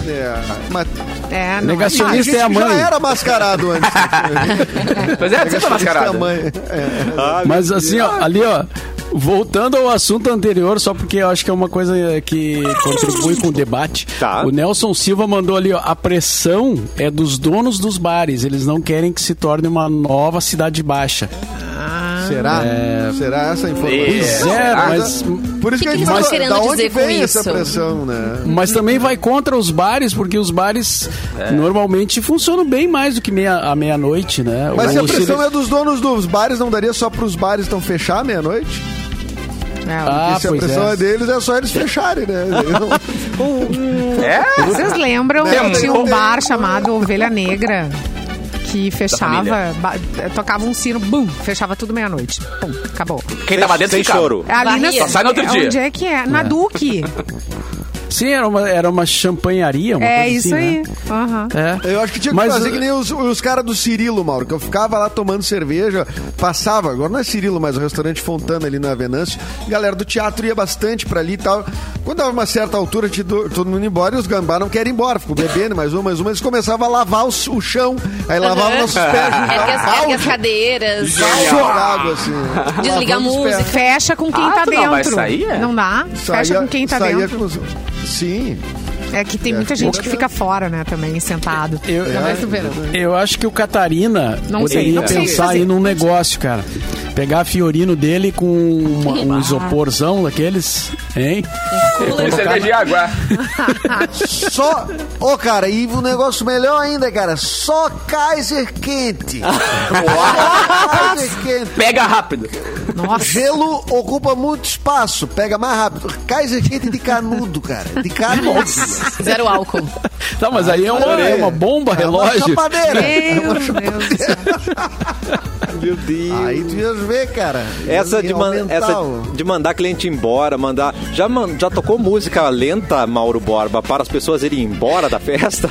É, mas É, não Negacionista a gente é a mãe. já era mascarado antes. Pois é, sempre É a mascarada. mãe. É. Mas assim, ó, ali, ó. Voltando ao assunto anterior, só porque eu acho que é uma coisa que contribui com o debate. Tá. O Nelson Silva mandou ali, ó. A pressão é dos donos dos bares. Eles não querem que se torne uma nova cidade baixa. Será? Será essa a informação? Pois é, mas, Por isso Que que, a que gente você tá fala, querendo da onde dizer com vem essa pressão, né? mas também vai contra os bares, porque os bares normalmente funcionam bem mais do que meia, a meia-noite, né? Mas se a pressão é dos donos dos bares, não daria só para os bares então fechar à meia-noite? É, Ah, se a pressão é. é. deles, é só eles fecharem, né? É? Vocês lembram que tinha um- bar chamado Ovelha Negra? Que fechava, tocava um sino, bum, fechava tudo meia-noite. Pum, acabou. Quem tava dentro Sem ficava. choro. É Ali na, Só sai no outro é dia. Onde é que é? Na Duque. Sim, era uma, era uma champanharia, uma É coisa isso assim, aí. né? Aham. É. Eu acho que tinha que Mas, fazer que nem os, os caras do Cirilo, Mauro, que eu ficava lá tomando cerveja, passava, agora não é Cirilo, mas o restaurante Fontana ali na Venâncio, galera do teatro ia bastante pra ali e tal. Quando dava uma certa altura, tinha do- todo mundo embora e os gambá não querem ir embora, ficam bebendo mais uma, mais uma, eles começavam a lavar o, o chão, aí lavavam nossos pés, Ergue as, ergue as cadeiras. água, assim. Desliga a música. Fecha com quem Ah, tá tu não vai dentro. sair? Não dá. Fecha Saía- com quem tá dentro. com os- Sim. É que tem muita gente que fica fora, né, também, sentado. Eu- Ainda mais no verão. Eu acho que o Catarina Não sei, poderia não sei pensar fazer. aí num negócio, cara. Pegar a Fiorino dele com uma- um isoporzão daqueles, hein? Tem cerveja de água. Só. Ô, cara, e o negócio melhor ainda, cara, só Kaiser quente. Kaiser quente. Pega rápido. Nossa. Gelo ocupa muito espaço, pega mais rápido. Kaiser quente de canudo, cara. De canudo. Zero álcool. Tá, mas aí é uma, é uma bomba, É uma relógio. chapadeira. Meu céu. Meu Deus. Aí tu ia ver, cara. Essa de, man- essa de mandar cliente embora, mandar. Já, man- já tocou música lenta, Mauro Borba, para as pessoas irem embora da festa?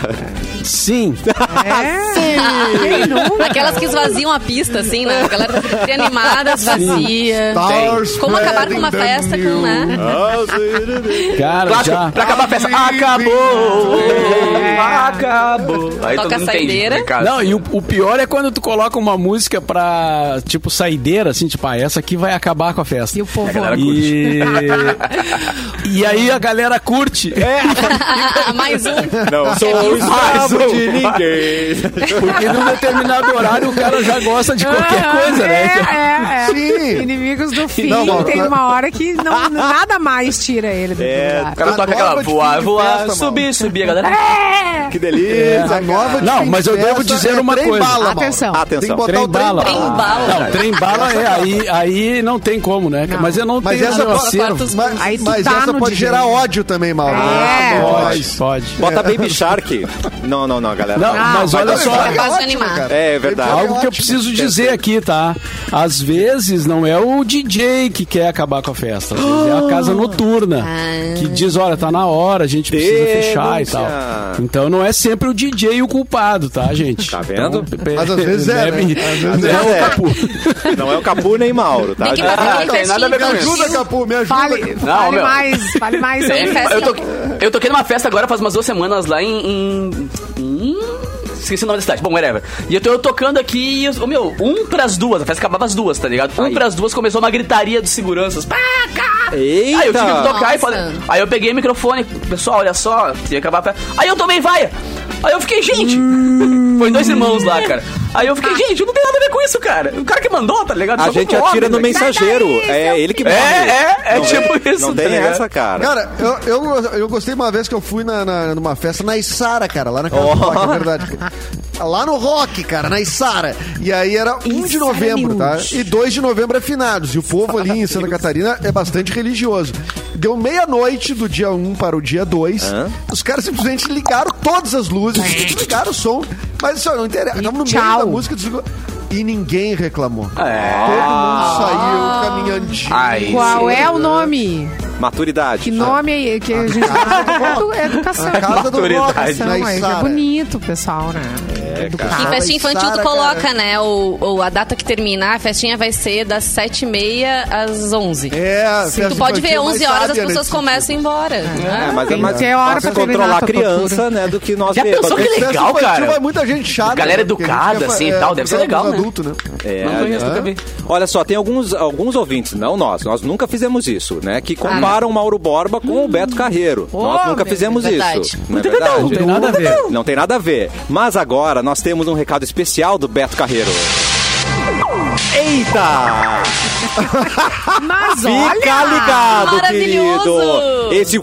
Sim. É. Nunca? Aquelas que esvaziam a pista, assim, né? A galera tá animada, Stars Como acabar com uma festa com, né? Cara, Clássico, já. pra acabar a festa. Acabou! Acabou! Aí Toca a entende. saideira. casa. Não, e o, o pior é quando tu coloca uma música pra, tipo, saideira, assim, tipo, ah, essa aqui vai acabar com a festa. E o povo E, e aí a galera curte. Mais um. Não sou escravo de ninguém. Porque num determinado horário o cara já gosta de qualquer Aham, coisa, né? É, é. Sim. Inimigos do fim, Não, Mauro, tem uma hora que não, nada mais tira ele do É, lugar. O cara toca aquela voar, voar, festa, subir, subir. A galera. É! Que delícia. A nova de Não, mas eu devo dizer é uma trem coisa. Bala, Mauro. Atenção. Tem Atenção. que botar Trem o trem bala. Trem bala. Não, trem bala é aí, aí não tem como, né? Mas eu não Mas tenho essa pode- acervo. Mas, Aí tu mas tá essa pode gerar ódio também, Mauro. É. Ah, Pode, pode. Bota Baby Shark. Não, não, não, galera. Não, mas olha só. é. É verdade. Algo que eu preciso dizer aqui, tá? Às vezes não é o DJ que quer acabar com a festa. É a casa noturna Ah. que diz, olha, tá na hora, a gente precisa Denúncia. fechar e tal. Então não é sempre o DJ o culpado, tá, gente? Tá vendo? Então, Mas às vezes é, né? Às vezes é é. o capu. Não é o Capu nem Mauro, tá? Tem Ah, aquele tem nada a ver Me com isso. ajuda, Capu, me ajuda. Fale, Capu. fale meu. mais, fale mais. Eu, to- eu toquei numa festa agora faz umas duas semanas lá em. em- em- Esqueci o nome da cidade. Bom, whatever. E eu tô tocando aqui e, eu- ô, meu, um pras duas. A festa acabava às duas, tá ligado? Um pras duas começou uma gritaria dos seguranças. Pá, cá! Eita! Aí eu tive que tocar e falei. Aí eu peguei o microfone, pessoal, olha só, tinha que acabar a festa. Aí eu tomei vaia. Aí eu fiquei, gente. Foi dois irmãos lá, cara. Aí eu fiquei, gente, eu não tenho nada a ver com isso, cara. O cara que mandou, tá ligado? A Só gente atira homem, no né? mensageiro. É ele que É, é, é Não tipo tem- isso, Não tá tem ligado? essa, cara. Cara, eu, eu, eu gostei uma vez que eu fui na, na- numa festa na Isara, cara, lá na Casa do Rock, é verdade. Lá no Rock, cara, na Isara. E aí era 1 de novembro, tá? E 2 de novembro é finados. E o povo ali em Santa Catarina é bastante religioso. Deu meia-noite do dia 1 para o dia 2. Hã? Os caras simplesmente ligaram todas as luzes, ligaram o som. Mas isso não interessa. Tava no meio tchau. Da música, desligou. E ninguém reclamou. É. Todo mundo saiu caminhandinho. Ai, Qual sim. é o nome? Maturidade. Que nome é que a gente Edu- é educação. A casa do Maturidade. Educação, é, é bonito, pessoal, né? Em Educação. festinha infantil, tu coloca, cara. né? O, o- a data que terminar, a festinha vai ser das 7h30 às 11 É, Tu festa pode ver, infantil 11 mais horas as sábia pessoas nesse começam a ir embora. É, né? mas é mais que ter hora fácil pra controlar a criança, né, do que nós Já bêbados. pensou que Festa legal, cara? vai muita gente chata. Galera né? Educada, assim, e tal, deve ser legal, né? adultos, né? É, Não conheço, nunca vi. Olha só, tem alguns, alguns ouvintes, não nós, nós nunca fizemos isso, né? Que comparam o Mauro Borba com o Beto Carreiro. nós nunca fizemos isso. Não é verdade? Não tem nada a ver. Não tem nada a ver. Mas agora nós temos um recado especial do Beto Carreiro. Eita! Mas Fica olha! ligado, querido! Esse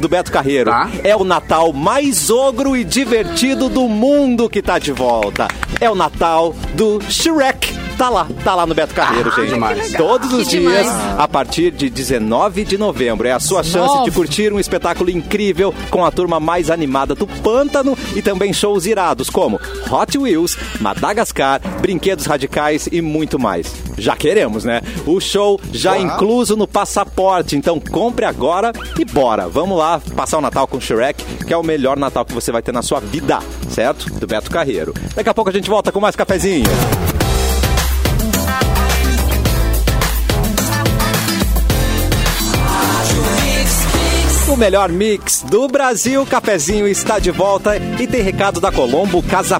do Beto Carreiro Tá. é o Natal mais ogro e divertido do mundo que tá de volta. É o Natal do Shrek. Tá lá, tá lá no Beto Carreiro, Ah, gente. legal. Todos os Que dias, demais. a partir de 19 de novembro. É a sua chance de curtir um espetáculo incrível com a turma mais animada do pântano e também shows irados como Hot Wheels, Madagascar, Brinquedos Radicais e muito mais. Já queremos, né? O show já incluso no passaporte, então compre agora e bora. Vamos lá passar o Natal com o Shrek, que é o melhor Natal que você vai ter na sua vida, certo? Do Beto Carreiro. Daqui a pouco a gente volta com mais cafezinho. O melhor mix do Brasil, cafezinho está de volta e tem recado da Colombo Casa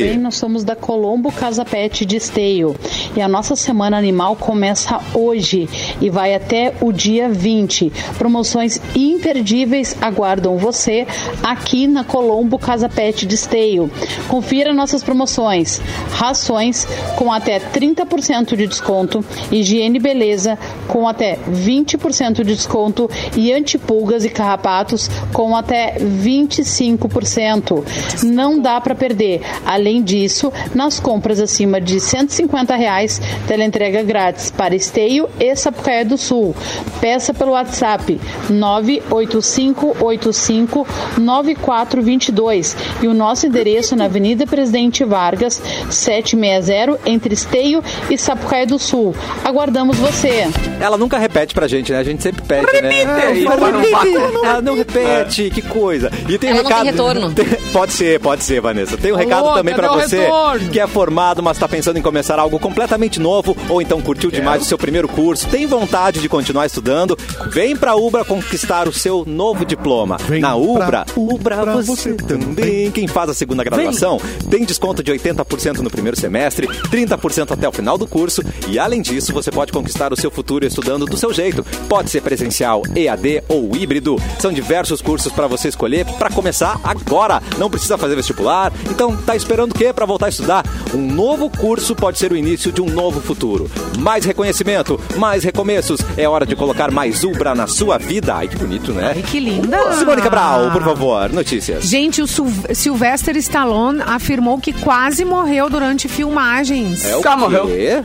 Tudo bem? Nós somos da Colombo Casa Pet de Esteio e a nossa semana animal começa hoje e vai até o dia 20. Promoções imperdíveis aguardam você aqui na Colombo Casa Pet de Esteio. Confira nossas promoções: rações com até 30% de desconto, higiene e beleza com até 20% de desconto e antipulgas e carrapatos com até 25%. Não dá para perder. Além disso, nas compras acima de 150 reais, teleentrega grátis para Esteio e Sapucaia do Sul. Peça pelo WhatsApp 985859422 e o nosso endereço na Avenida Presidente Vargas, 760, entre Esteio e Sapucaia do Sul. Aguardamos você. Ela nunca repete pra gente, né? A gente sempre pede, né? aí, Fala, para não. Ela não repete, que coisa. E tem um Ela não tem recado. retorno. Tem- Pode ser, pode ser, Vanessa. Tem um recado Alô, também pra cadê o você retorno? que é formado, mas tá pensando em começar algo completamente novo ou então curtiu demais o seu primeiro curso, tem vontade de continuar estudando, vem pra Ubra conquistar o seu novo diploma. Vem Na Ubra, Ubra Ubra você, você também. Quem faz a segunda graduação tem desconto de 80% no primeiro semestre, 30% até o final do curso e além disso, você pode conquistar o seu futuro estudando do seu jeito. Pode ser presencial, EAD ou híbrido. São diversos cursos pra você escolher pra começar agora. Não precisa fazer vestibular. Então, tá esperando o quê pra voltar a estudar? Um novo curso pode ser o início de um novo futuro. Mais reconhecimento, mais recomeços. É hora de colocar mais Ubra na sua vida. Ai, que bonito, né? Ai, que linda! Simone Cabral, por favor, notícias. Gente, o Sylvester Stallone afirmou que quase morreu durante filmagens. É o Já morreu. quê?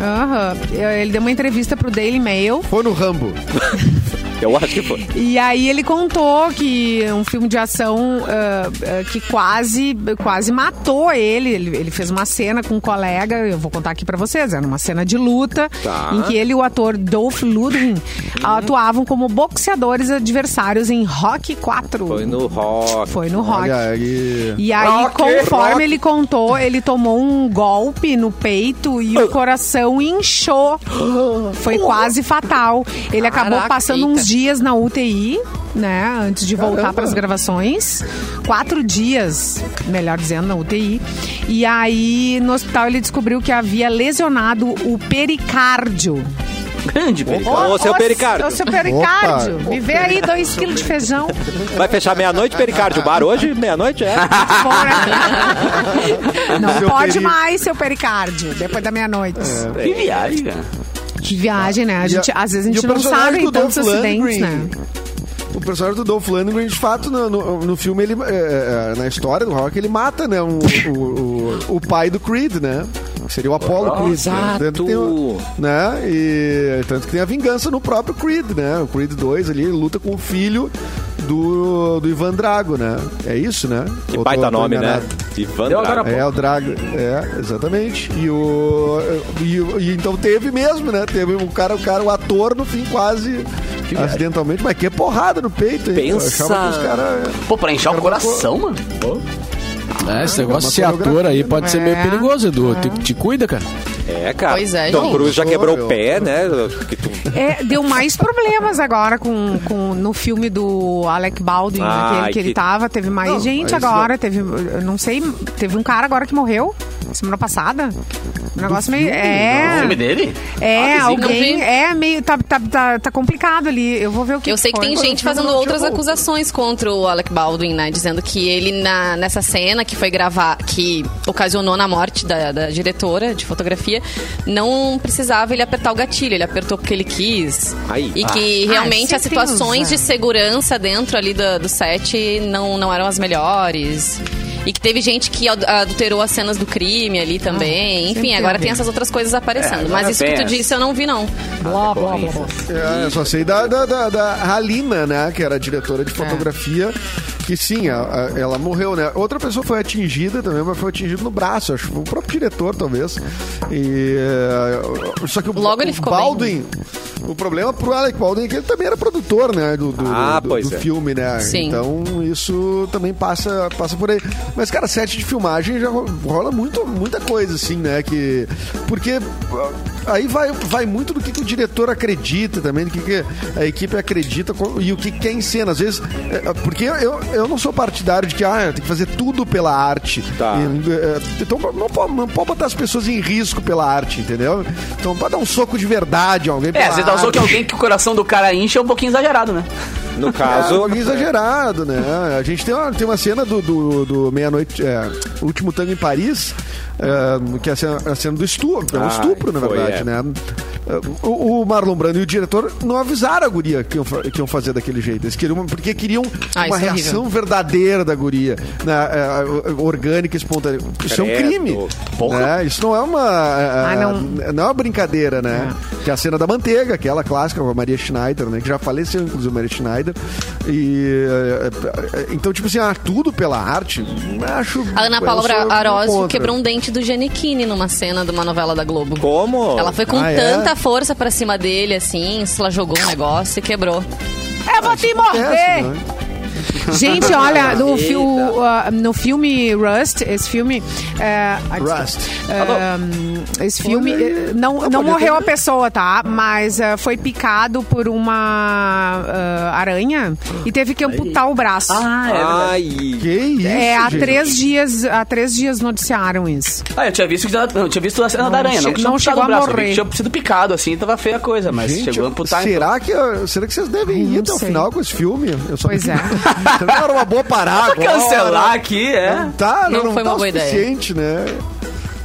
Aham. Ele deu uma entrevista pro Daily Mail. Foi no Rambo. Eu acho que foi. E aí ele contou que um filme de ação ah, ah, que quase, quase matou ele. ele. Ele fez uma cena com um colega, eu vou contar aqui pra vocês, era uma cena de luta, Tá. em que ele e o ator Dolph Lundgren atuavam como boxeadores adversários em Rock 4. Foi no rock. Foi no Rock. Olha aí. E aí, Rock, conforme rock. ele contou, ele tomou um golpe no peito e o coração inchou. Foi quase fatal. Ele acabou Caraca, passando uns. Dias na UTI, né? Antes de voltar para as gravações. Quatro dias, melhor dizendo, na UTI. E aí, no hospital, ele descobriu que havia lesionado o pericárdio. Grande perigo. Ô, seu pericárdio. Ô, seu pericárdio. Opa. Me vê aí dois quilos de feijão. Vai fechar meia-noite, Pericárdio Bar hoje? Meia-noite, é? Não Seu pode peri- mais, seu pericárdio, depois da meia-noite. Que viagem, cara. Que viagem, né? A gente, às vezes a gente não sabe tantos Dolph acidentes, Lundgren, né? O personagem do Dolph Lundgren, de fato, no, no, no filme, ele, é, é, na história do rock, ele mata né, o, o, o pai do Creed, né? Que Seria o Apollo Creed. exato. Né? Tanto que tem, o- né? E, tanto que tem a vingança no próprio Creed, né? O Creed 2 ali, luta com o filho do, do Ivan Drago, né? É isso, né? Que Ou baita tô- tô nome, né? enganado? Ivan Deu agora Drago. É, o Drago. É, exatamente. E o. E, e então teve mesmo, né? Teve um cara, o cara, o ator, no fim, quase acidentalmente, mas que porrada no peito, hein? Pensa. os caras. Pô, pra inchar o coração, mano. É, esse negócio uma de ser ator aí pode ser né? meio É, perigoso, Edu. Te, te cuida, cara. É, cara. Pois é, Tom gente. Cruise já quebrou o pé, né? Que tu- É, deu mais problemas agora com, com, no filme do Alec Baldwin, Ai, aquele que, ele que- tava. Teve mais Não, gente agora. Teve, eu não sei, teve um cara agora que morreu semana passada. Um negócio meio. O É. filme dele? É, Ah, alguém. vi. É meio. Tá, tá, tá, tá complicado ali. Eu vou ver o que Eu sei que tem Quando gente o fazendo outras acusações contra o Alec Baldwin, né? Dizendo que ele, na, nessa cena que foi gravar, que ocasionou na morte da, da diretora de fotografia, não precisava ele apertar o gatilho, ele apertou porque ele quis. Aí. E Ah. que Ah, realmente sempre as situações de segurança dentro ali do, do set não, não eram as melhores. E que teve gente que adu- adulterou as cenas do crime ali também. Enfim, sempre agora tem essas outras coisas aparecendo. Mas agora isso que tu disse eu não vi, não. Blá, blá, blá, blá. É, eu só sei da, da, da, da Halina, né? Que era a diretora de fotografia. Que sim, a- a- ela morreu, né? Outra pessoa foi atingida também, mas foi atingida no braço, acho o próprio diretor, talvez. E, é, só que o, Logo ele o ficou Baldwin, o problema pro Alec Baldwin é que ele também era produtor, né? Do, do, Ah, do- pois do é. filme, né? Sim. Então isso também passa, passa por aí. Mas, cara, set de filmagem já ro- rola muito, muita coisa, assim, né? Que, porque aí vai, vai muito do que, que o diretor acredita também, do que, que a equipe acredita e o que quer em cena. Às vezes, é, porque eu, eu não sou partidário de que ah, tem que fazer tudo pela arte. Tá. E, é, então não pode, não pode botar as pessoas em risco pela arte, entendeu? Então pode dar um soco de verdade a alguém É, vezes dá um soco que arte. alguém que o coração do cara incha é um pouquinho exagerado, né? No É, um caso. pouquinho exagerado, né? A gente tem uma, tem uma cena do, do, do Meia-Noite, é, Último Tango em Paris, é, que é a cena, a cena do estupro, é um Ah, estupro, na foi, verdade, é. né? O, o Marlon Brando e o diretor não avisaram a guria que iam, que iam fazer daquele jeito. Eles queriam, porque queriam Ah, uma é reação verdadeira da guria, né? É, orgânica, espontânea. Isso é um Credo. crime. Né? Isso não é uma. é, Ah, não. não é uma brincadeira, né? Que é a cena da manteiga, aquela clássica com a Maria Schneider, né? Que já faleceu, inclusive, a Maria Schneider. E. é, é, Então, tipo assim, ah, tudo pela arte, acho. A Ana Paula Arósio quebrou um dente do Giannichini numa cena de uma novela da Globo. Como? Ela foi com Ah, é? tanta força pra cima dele, assim, se ela jogou um negócio e quebrou. Eu vou te morder! Acontece, né? Gente, olha, no, fi- o, uh, no filme Rust, esse filme. é, desculpa. Rust. É, esse filme. Eh, Não, Ah, não morreu ter- a pessoa, tá? Mas eh, foi picado por uma ah, aranha e teve que amputar o braço. Ai. Que isso? é, há gente? três dias, há três dias noticiaram isso. Ah, eu tinha visto, que já- eu tinha visto a cena Não da aranha, não, não chegou o braço, a que morrer. Tinha sido picado, assim, tava feia a coisa, mas Gente, chegou a amputar. então. será, que, será que vocês devem Ai, ir até o final com esse filme? Eu só Pois é. Que era uma boa parada Pra cancelar aqui, é. Tá, não, Não não foi tá uma boa ideia. suficiente, né?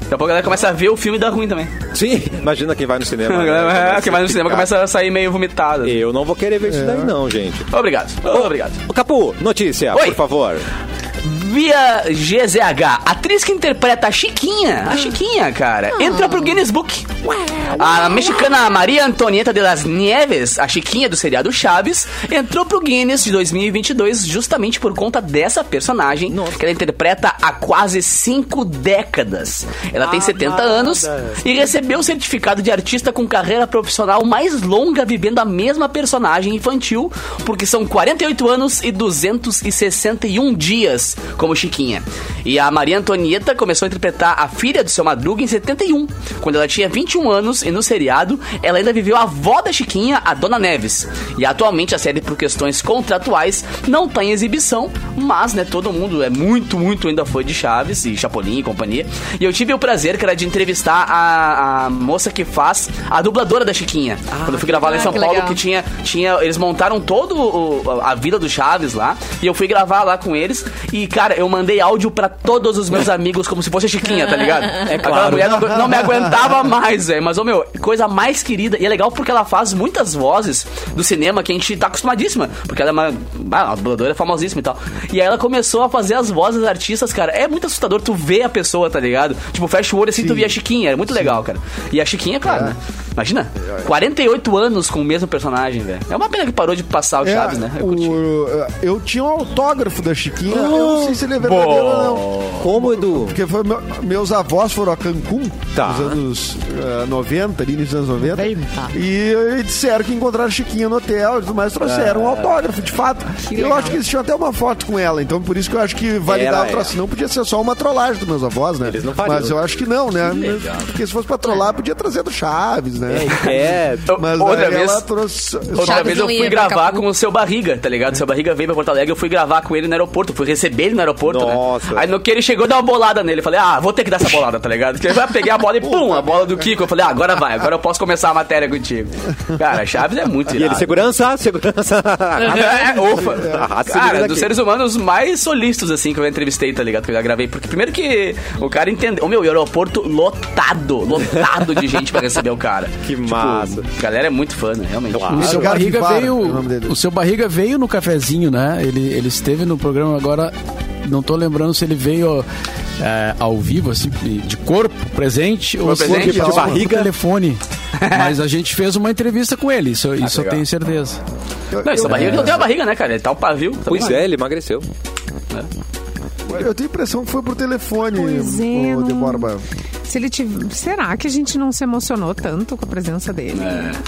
Daqui a pouco a galera começa a ver o filme e dá ruim também. Sim, imagina quem vai no cinema. Né? é, quem vai no cinema começa a sair meio vomitado. Eu não vou querer ver isso É. daí, não, gente. Obrigado, obrigado. Ô, Capu, notícia, Oi. por favor. Via GZH, atriz que interpreta a Chiquinha, a Chiquinha, cara, entra pro Guinness Book. A mexicana Maria Antonieta de las Nieves, a Chiquinha do seriado Chaves, entrou pro Guinness de 2022 justamente por conta dessa personagem que ela interpreta há quase cinco décadas. Ela tem 70 anos e recebeu o certificado de artista com carreira profissional mais longa vivendo a mesma personagem infantil, porque são 48 anos e 261 dias como Chiquinha. E a Maria Antonieta começou a interpretar a filha do seu Madruga em 71, quando ela tinha 21 anos e no seriado ela ainda viveu a avó da Chiquinha, a Dona Neves. E atualmente a série, por questões contratuais, não tá em exibição, mas né, todo mundo é muito, muito ainda foi de Chaves e Chapolin e companhia. E eu tive o prazer, cara, de entrevistar a, a moça que faz a dubladora da Chiquinha. quando eu fui gravar lá em Ah, São que Paulo, legal. que tinha, tinha. Eles montaram todo o- a vida do Chaves lá. E eu fui gravar lá com eles. E, cara, eu mandei áudio pra todos os meus amigos como se fosse a Chiquinha, tá ligado? É Aquela mulher não, não me aguentava mais, velho. Mas, ô meu, coisa mais querida. E é legal porque ela faz muitas vozes do cinema que a gente tá acostumadíssima. Porque ela é uma, ah, uma dubladora famosíssima e tal. E aí ela começou a fazer as vozes das artistas, cara. É muito assustador tu ver a pessoa, tá ligado? Tipo, fecha o olho assim tu Sim. vê a Chiquinha. É muito legal, cara. E a Chiquinha, claro, né? Imagina, 48 anos com o mesmo personagem, velho. É uma pena que parou de passar o É, Chaves, né? Eu o- eu tinha um autógrafo da Chiquinha, eu não sei se ele é verdadeiro ou não. Como, Edu? Porque foi meu- meus avós foram a Cancún Tá. nos anos eh, 90, ali nos anos 90. 90. E, e disseram que encontraram Chiquinha no hotel e tudo mais, trouxeram um autógrafo, de fato. eu legal. acho que eles tinham até uma foto com ela, então por isso que eu acho que validar Era o troço. Não podia ser só uma trollagem dos meus avós, né? Eles não fariam. Mas eu acho que não, né? Porque se fosse pra trollar, podia trazer do Chaves, né? É, Mas Outra vez- ela trouxe. Outra Chaves vez eu fui gravar com o seu Barriga, tá ligado? O seu Barriga veio pra Porto Alegre, eu fui gravar com ele no aeroporto, fui receber ele no aeroporto, Nossa. né? Aí no que ele chegou, deu uma bolada nele. Eu falei, ah, vou ter que dar essa bolada, tá ligado? Porque eu já peguei a bola e pum, a bola do Kiko. Eu falei, ah, agora vai, agora eu posso começar a matéria contigo. Cara, Chaves é muito E ele, irado. segurança, segurança. É, ufa. Arrasta Cara, dos seres humanos mais solistas, assim, que eu entrevistei, tá ligado? Que eu já gravei. Porque primeiro que o cara entendeu. Ô, meu, e o aeroporto lotado, lotado de gente pra receber o cara. Que massa. A galera é muito fã, né? Realmente. Claro. O seu, barriga veio, é o o seu barriga veio no cafezinho, né? Ele, ele esteve no programa agora. Não tô lembrando se ele veio é, ao vivo, assim, de corpo presente ou se presente? ele De por barriga? telefone. Mas a gente fez uma entrevista com ele, isso, isso eu tenho certeza. Não, essa barriga ele não tem uma barriga, né, cara? Ele tá o pavio. Tá Pois bem. é, ele emagreceu. Eu tenho a impressão que foi por telefone, Pois é, o de Borba. Se ele Será que a gente não se emocionou tanto com a presença dele?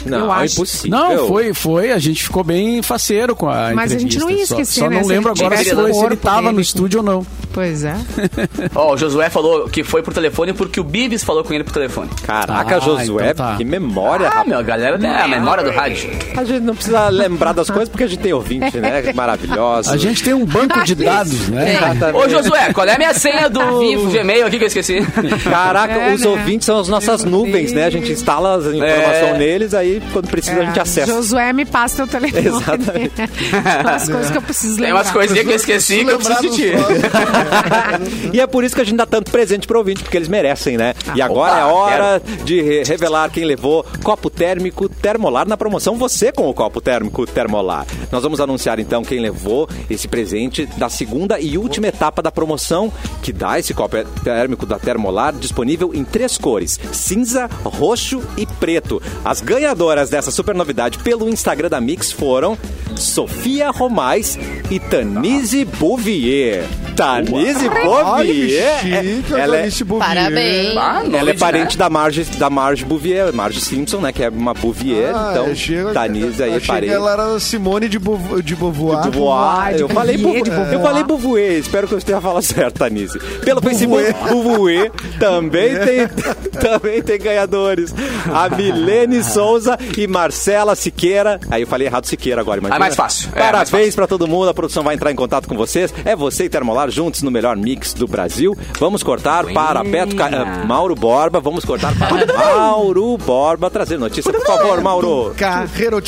Não, Eu é acho. impossível. Não, foi, foi, a gente ficou bem faceiro com a Mas a gente não ia Só- esquecer, Só, né, não se lembro agora se, foi, se ele corpo tava dele. no estúdio ou não. Pois é. Ó, o Josué falou que foi por telefone porque o Bibis falou com ele por telefone. Caraca, Ah, Josué, então tá. que memória, Ah, rapaz. meu, a galera tem a memória do rádio. A gente não precisa lembrar das coisas porque a gente tem ouvinte, né? Maravilhosa. A gente tem um banco de dados, né? Exatamente. Ô, Josué, qual é a minha senha do Vivo. Gmail aqui que eu esqueci? Caraca, É, os né? ouvintes são as nossas nuvens, né? A gente instala as informações É. neles, aí quando precisa a gente acessa. Josué, me passa teu telefone. Exatamente. As coisas que eu preciso Tem lembrar. umas coisinhas que eu esqueci que eu preciso de ti. E é por isso que a gente dá tanto presente pro ouvinte, porque eles merecem, né? E agora Opa, é hora de re- revelar quem levou copo térmico termolar na promoção Você com o copo térmico termolar. Nós vamos anunciar então quem levou esse presente da segunda e última etapa da promoção, que dá esse copo térmico da Termolar disponível em três cores: cinza, roxo e preto. As ganhadoras dessa super novidade pelo Instagram da Mix foram Sofia Romais e Tanise Bouvier. Tanise Bouvier. chique, é- ela é. Parabéns. Ah, ela é de, parente né? da Marge, da Marge Bouvier, Marge Simpson, né? Que é uma Bouvier. Ah, então, achei- Tanise aí, que parente. ela era Simone de, Beauv- de Beauvoir. Beauvoir. de Eu falei, Bouvier, Beauvoir. eu falei Bouvier, espero que eu esteja falando certo, Tanise. Pelo Facebook, Bouvier também tem, também tem ganhadores. A Milene Souza e Marcela Siqueira. Aí eu falei errado Siqueira agora, imagina. Ah, mais fácil. É, Parabéns mais pra todo mundo, a produção vai entrar em contato com vocês. É você e Termolar juntos no melhor mix do Brasil. Vamos cortar para Beto Ca... ah, Mauro Borba, vamos cortar para Mauro Borba trazer notícia, por favor, Mauro. Carreiro.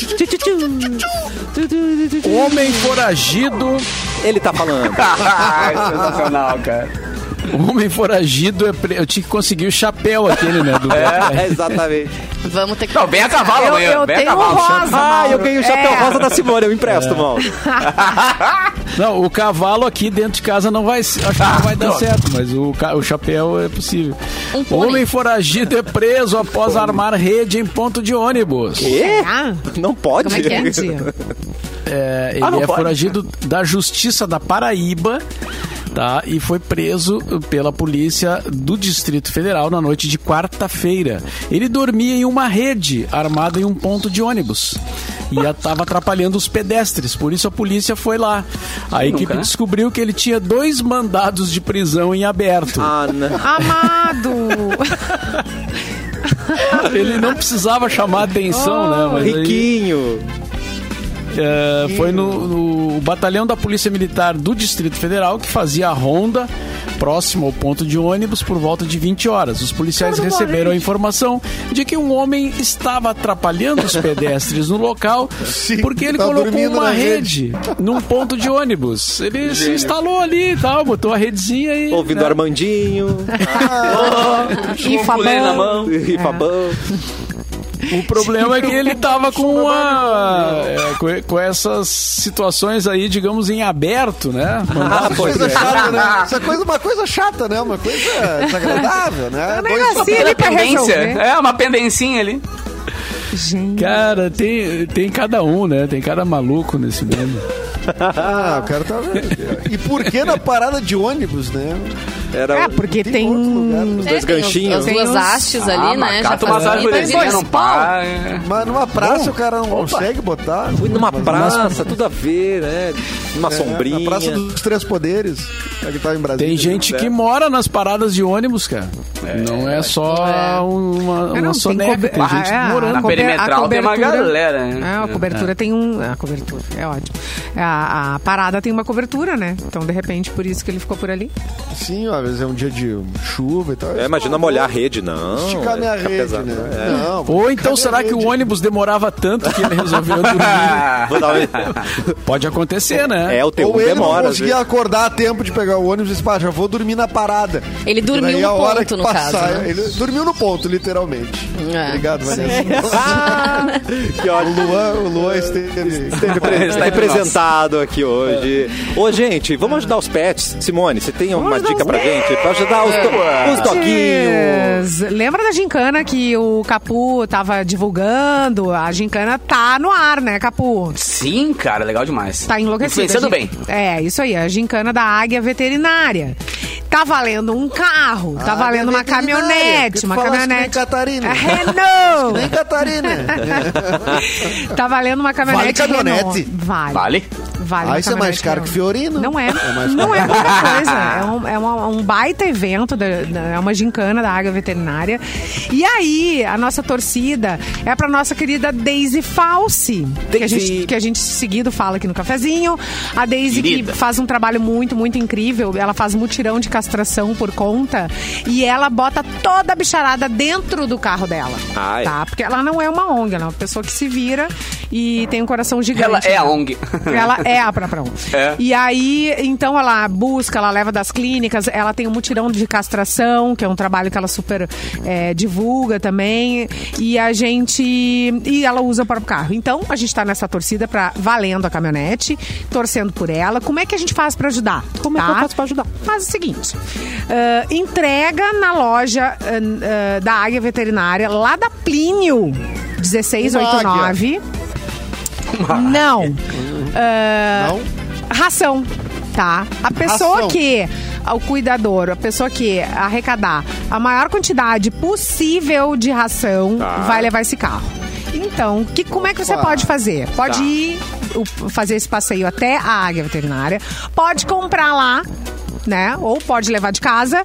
Homem foragido. Ele tá falando. Sensacional, cara. Homem foragido é pre... Eu tinha que conseguir o chapéu aquele, né? Do É, exatamente. Vamos ter que. Não, vem a cavalo Eu, amanhã. eu Vem a tenho um cavalo. rosa, Ah, eu ganhei o chapéu É. rosa da Simone, eu empresto, Mauro. Não, o cavalo aqui dentro de casa não vai, acho que não vai dar certo, mas o, ca- o chapéu é possível. Um. Homem foragido é preso após armar rede em ponto de ônibus. Quê? Ah, Não pode. Como é que é? É, ele Ah, é pode. foragido da Justiça da Paraíba. Tá, e foi preso pela polícia do Distrito Federal na noite de quarta-feira. Ele dormia em uma rede armada em um ponto de ônibus. E estava atrapalhando os pedestres, por isso a polícia foi lá. A equipe né? descobriu que ele tinha dois mandados de prisão em aberto. Ah, não. Amado! Ele não precisava chamar atenção, né? Mas aí- Riquinho. É, foi no, no batalhão da Polícia Militar do Distrito Federal que fazia a ronda próximo ao ponto de ônibus por volta de 20 horas. Os policiais receberam a informação de que um homem estava atrapalhando os pedestres no local Sim, porque ele tá colocou uma na rede num ponto de ônibus. Ele se instalou ali e tal, botou a redezinha e. Ouvindo né? Armandinho. E Pulei na mão. E Fabão. O problema é que ele tava com uma. é, com, essas situações aí, digamos, em aberto, né? Mandado pois Coisa é. chata, né? Essa coisa, uma coisa chata, né? Uma coisa desagradável, né? Dois negocinho ali pra Pendência. É, uma pendencinha ali. Gente, Cara, tem, tem cada um, né? Tem cada maluco nesse mundo. Ah, o cara tá vendo. E por que na parada de ônibus, né? Era É, porque tem. os dois É, tem os- ganchinhos. As duas hastes ali, Ah, né? mas Já cata umas árvores não pá. Mas numa praça o cara não consegue botar. Fui numa Mas- praça, tudo a ver, né? Numa É, sombrinha. Na Praça dos Três Poderes, é que tá em Brasília. Tem gente que mora nas paradas de ônibus, cara. não é só É. uma, É, uma não, soneca, cobe- tem gente Ah, é, morando. Na perimetral tem uma galera, né? É, a cobertura tem um. A cobertura, é ótimo. A, a parada tem uma cobertura, né? Então, de repente, por isso que ele ficou por ali. Sim, ó, às vezes é um dia de chuva e tal. É, imagina molhar a rede, não. Esticar minha Fica rede, pesado, né? é. Não, Ou então será que o ônibus demorava tanto que ele resolveu dormir? Pode acontecer, né? É, o teu Ou ele demora. não conseguia acordar a tempo de pegar o ônibus e disse, pá, já vou dormir na parada. Ele dormiu no a hora ponto, que no passar, caso, né? Ele dormiu no ponto, literalmente. É. Obrigado, Vanessa. que O ótimo. Luan, o Luan esteve... Está representado aqui hoje. Ô, gente, vamos ajudar os pets. Simone, você tem alguma dica pra gente? Pra ajudar os, do- os doguinhos. Mas, Lembra da gincana que o Capu tava divulgando? A gincana tá no ar, né, Capu? Sim, cara, legal demais. Tá enlouquecido. Influenciando bem. É, isso aí, a gincana da águia veterinária. Tá valendo um carro, tá Águia valendo uma caminhonete, uma falasse que nem caminhonete. Catarina. É, Renault! Nem Catarina. tá valendo uma caminhonete. Vale caminhonete? Renault. Vale. Vale? Vale Ah, isso é mais caro que. Fiorino. Não é. mais não é qualquer coisa. É um, é uma- um baita evento, da- da- é uma gincana da água veterinária. E aí, a nossa torcida é pra nossa querida Daisy Falsi. Que a, Daisy. gente, que a gente seguido fala aqui no cafezinho. A Daisy Querida. que faz um trabalho muito, muito incrível. Ela faz mutirão de castração por conta. E ela bota toda a bicharada dentro do carro dela. Ai. Tá? Porque ela não é uma ONG, ela é uma pessoa que se vira e tem um coração gigante. Ela é a né? ONG. Ela é a própria ONG. É. E aí, então ela busca, ela leva das clínicas, ela tem um mutirão de castração, que é um trabalho que ela super é, divulga também. E a gente. E ela usa o próprio carro. Então, a gente tá nessa torcida pra valendo a caminhonete, torcendo por ela. Como é que a gente faz pra ajudar? Como é que eu faço pra ajudar? Faz o seguinte: ah, entrega na loja ah, ah, da Águia Veterinária, lá da Plínio 1689. Não. Ah, Não? Ração, tá? A pessoa Ração. que o cuidador, a pessoa que arrecadar a maior quantidade possível de ração vai levar esse carro. Então, que, como é que você Opa. pode fazer? Pode ir o- fazer esse passeio até a águia veterinária, pode comprar lá. Né? Ou pode levar de casa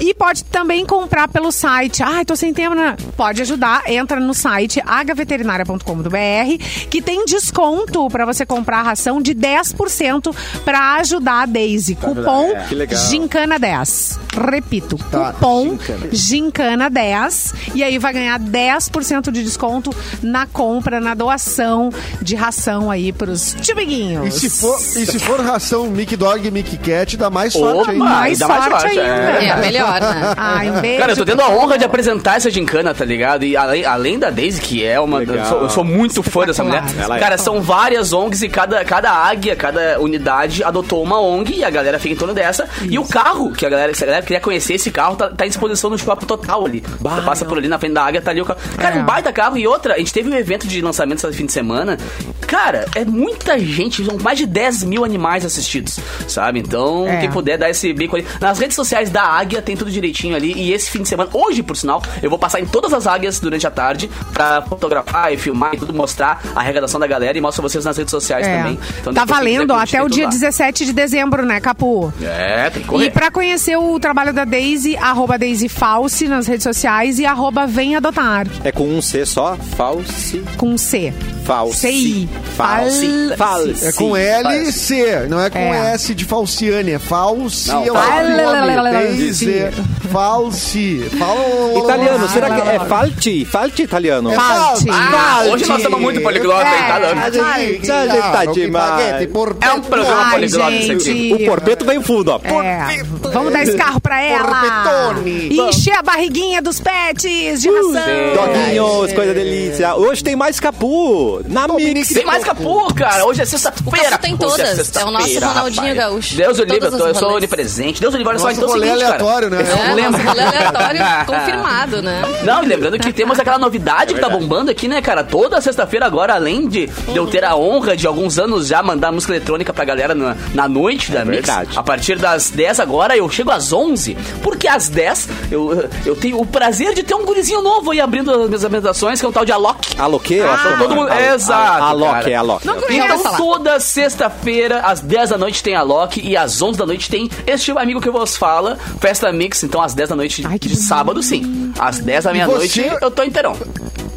e pode também comprar pelo site. Ai, tô sem tempo. Né? Pode ajudar. Entra no site agaveterinária.com.br que tem desconto para você comprar a ração de 10% para ajudar a Daisy. Cupom legal. Gincana 10. Repito, Tá, cupom Gincana. Gincana 10 e aí vai ganhar 10% de desconto na compra, na doação de ração aí pros E tibiguinhos. se for, e se for ração Mickey Dog e Mickey Cat, dá mais sorte Opa! ainda. mais Ainda mais sorte sorte, ainda. é. É, melhor, né? Ai, um beijo. Cara, eu tô tendo a honra de apresentar essa gincana, tá ligado? E além, além da Daisy, que é uma. Eu sou, eu sou muito fã dessa mulher. Ela é. Cara, são várias ONGs e cada, cada águia, cada unidade adotou uma ONG e a galera fica em torno dessa. E o carro, que a galera, se a galera queria conhecer esse carro, tá, tá em exposição no shopping total ali. Você passa por ali na frente da águia, tá ali o carro. Cara, É. um baita carro. E outra, a gente teve um evento de lançamento esse fim de semana. Cara, é muita gente, são mais de 10 mil animais assistidos, sabe? Então, É. quem puder dar esse bico ali. Nas redes sociais da Águia tem tudo direitinho ali. E esse fim de semana, hoje por sinal, eu vou passar em todas as águias durante a tarde pra fotografar e filmar e tudo, mostrar a arrecadação da galera e mostro vocês nas redes sociais É. também. Então, tá valendo ó, até o dia lá. 17 de dezembro, né, Capu? É, tem que correr. E pra conhecer o trabalho da Daisy, arroba Daisy Falsi nas redes sociais e arroba Vem Adotar, É com um C só? Falsi. com C. Falsi. C-I. Falsi. Falsi. É com L e C, não é com É. S de falciane, é falsi, Não, é falsi. Fal... Italiano, será que é falti? Falti italiano? É Falti. Ah, hoje nós estamos muito poliglota, hein? Tá. Falti. Tá demais. É um programa poliglota esse aqui. O porpeto vem fundo, ó. É, vamos dar esse carro pra ela. Porpetone. E encher a barriguinha dos pets de ração. Doguinhos, coisa delícia. Hoje tem mais capu. Na Mix. Tem mais Capu, cara. Hoje é sexta-feira. Capu tem todas. sexta-feira, É o nosso Ronaldinho rapaz. Gaúcho. Deus o livre, eu, tô- eu sou onipresente. Deus o livre, olha só, então é o rolê seguinte, cara. aleatório, né? É, Lembra? nosso rolê aleatório confirmado, né? Não, e lembrando que temos aquela novidade que tá bombando aqui, né, cara? Toda sexta-feira agora, além de, de eu ter a honra de alguns anos já mandar música eletrônica pra galera na, na noite da Mix. verdade. A partir das 10 agora, eu chego às 11, porque às 10 eu, eu tenho o prazer de ter um gurizinho novo aí abrindo as minhas apresentações, que é um tal de Alok. Alok, eu acho que é todo mundo- Al- Exato, Al- Alok, cara. é. Não conheço Então toda sexta-feira, às 10 da noite tem a Loki e às 11 da noite tem este amigo que vos fala, Festa Mix. Então às 10 da noite Ai, de sábado, sim. Às 10 da meia-noite você- eu tô inteirão.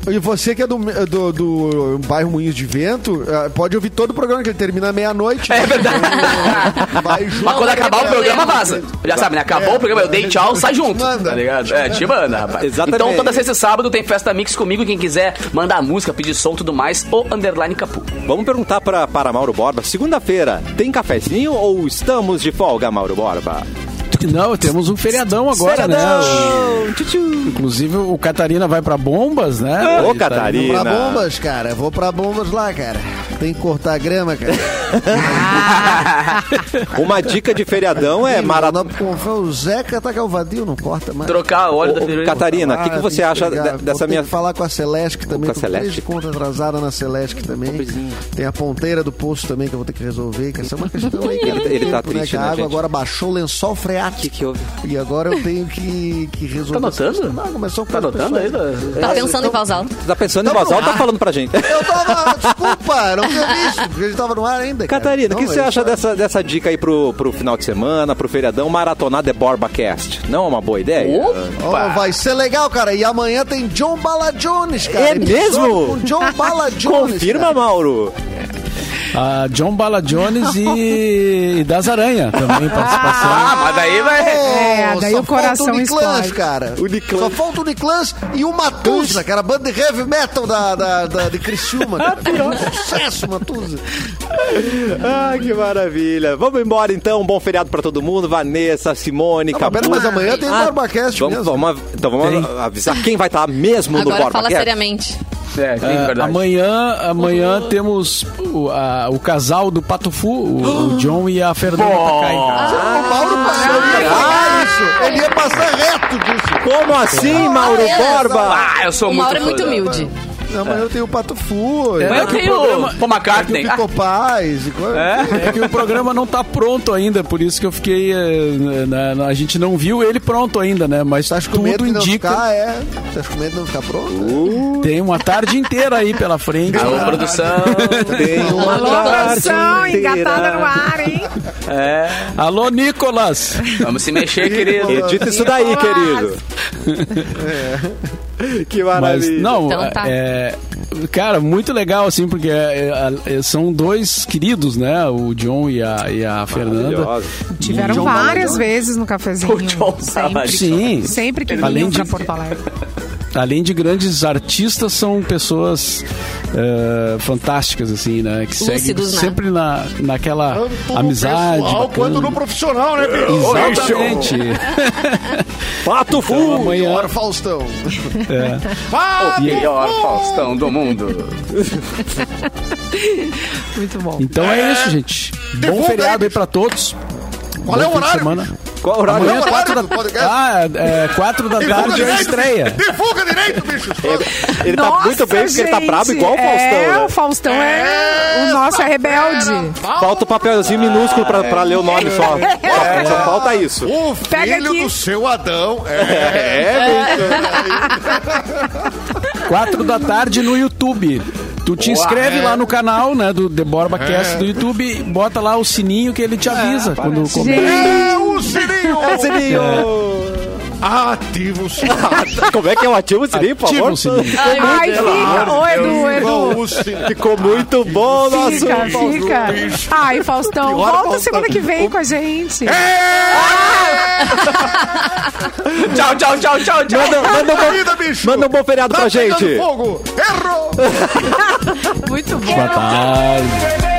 E você que é do, do, do bairro Moinhos de Vento, eh, pode ouvir todo o programa, que ele termina meia-noite. É verdade. Vai junto. Mas quando acabar o programa, vaza. Já sabe, né? Acabou É. o programa, eu dei tchau, sai junto. Manda. Tá ligado? É, te manda, rapaz. Exatamente. Então toda sexta e sábado tem Festa Mix comigo. Quem quiser mandar música, pedir som e tudo mais, o underline capu. Vamos perguntar pra, para Mauro Borba. Segunda-feira, tem cafezinho ou estamos de folga, Mauro Borba? Não, temos um feriadão agora, né? Feriadão! Tchutchu. O- inclusive o Catarina vai pra bombas, né? Ô, Ele tá- Catarina. Pra bombas, cara. Vou pra bombas lá, cara. Tem que cortar a grama, cara. Uma dica de feriadão é maratona. O Zeca tá calvadio, não corta mais. Trocar óleo da Firulina. Catarina, o que, que Ah, você acha pegar. de- Vou dessa ter minha. que falar com a Celeste também. Com a Celeste? três de conta atrasada na Celeste também. Tem a ponteira do poço também que eu vou ter que resolver. Que essa é uma questão aí, cara. Ele- ele tá né, triste, que a né, água gente? agora baixou o lençol O que, que houve? E agora eu tenho que, que resolver. Tá anotando? Não, começou Tá anotando aí? pessoal. Da... Tá pensando em voz alta. Tá pensando em voz alta tá falando pra gente. Eu tava. Desculpa, não tinha visto, porque a gente tava no ar ainda. cara. Catarina, o que você é acha dessa, dessa dica aí pro, pro final de semana, pro feriadão, maratonar The Borba Cast? Não é uma boa ideia? Ó, vai ser legal, cara. E amanhã tem John Bala Jones, cara. É mesmo? Com John Bala Jones. Confirma, cara. Mauro. A John Bala Jones e, e das Aranha também participação. Ah, mas daí vai... É, daí só o coração falta o explode. cara. Uniclans. Só falta o Uniclans e o Matusa, que era a banda de heavy metal da, da, da- de Criciúma. cara. Sucesso, Matusa. Ah, que maravilha. Vamos embora então. Um bom feriado pra todo mundo. Vanessa, Simone, Não, Capu. mas, pera, mas amanhã tem o Ah, Barbacast Vamos, mesmo. vamos, então vamos avisar quem vai estar mesmo no Agora Borba fala seriamente. É, tem Ah, verdade. amanhã amanhã temos o, a- o casal do Patufu, o, o John e a Fernanda Takai. O Mauro passou, ele ia falar isso. Ele ia passar reto disso. Como assim, Mauro Borba? Ah, eu sou O muito Mauro é muito humilde. Não, mas eu tenho o Pato Fu. É, Mas eu que o tenho programa- o Paul McCartney. E coisa. É que o programa não tá pronto ainda, por isso que eu fiquei. na- a gente não viu ele pronto ainda, né? Mas Tá tudo de não indica. ficar, é. Tá com medo de não ficar pronto? Tem uma tarde inteira aí pela frente. Alô, produção. Tem uma Alô, tarde produção, inteira. engatada no ar, hein? É, Alô, Nicolas! vamos se mexer, querido. Edita isso daí, querido. Que Mas maravilha. não, Então tá. é, cara, muito legal assim, porque é, é, são dois queridos, né? O John e a, e a Fernanda. Tiveram várias vezes no cafezinho. O John sempre, Sim. sempre que Além vinham de- pra Porto Alegre. Além de grandes artistas, são pessoas é, fantásticas, assim, né? Que seguem né? sempre na, naquela Tanto amizade. pessoal bacana. quanto no profissional, né, Pedro? Exatamente. Pato Então, Fu. amanhã. Bora, Faustão. é. O melhor Faustão do mundo. Muito bom. Então é isso, gente. Bom feriado aí, aí pra todos. Qual é o horário? semana. Qual o horário? Amanhã, Qual é quatro horário da... Ah, é, quatro da tarde é a estreia. Divulga direito, bicho. Ele tá Nossa, muito bem porque ele tá gente, brabo igual o Faustão, É, né? o Faustão é... O nosso é rebelde. Falta o papelzinho minúsculo pra, pra ler o nome só. É. Só falta isso. O filho do seu Adão. É. É, Quatro da tarde no YouTube. Tu te inscreve lá no canal, né, do The Borba Cast do YouTube, bota lá o sininho que ele te avisa quando começa. É o sininho. É, Sininho. Ativa o sininho. Como é que é o ativo sininho, por favor? Ai, fica. Ô, Edu, Edu. Ficou muito bom, nosso Fica, fica. Ai, Faustão, Pior, volta Faustão. semana que vem com a gente. Tchau, tchau, tchau, tchau, tchau. Manda, manda, um bom, bicho. manda um bom feriado Tá pra gente. fogo. Errou. Muito bom. Boa tarde.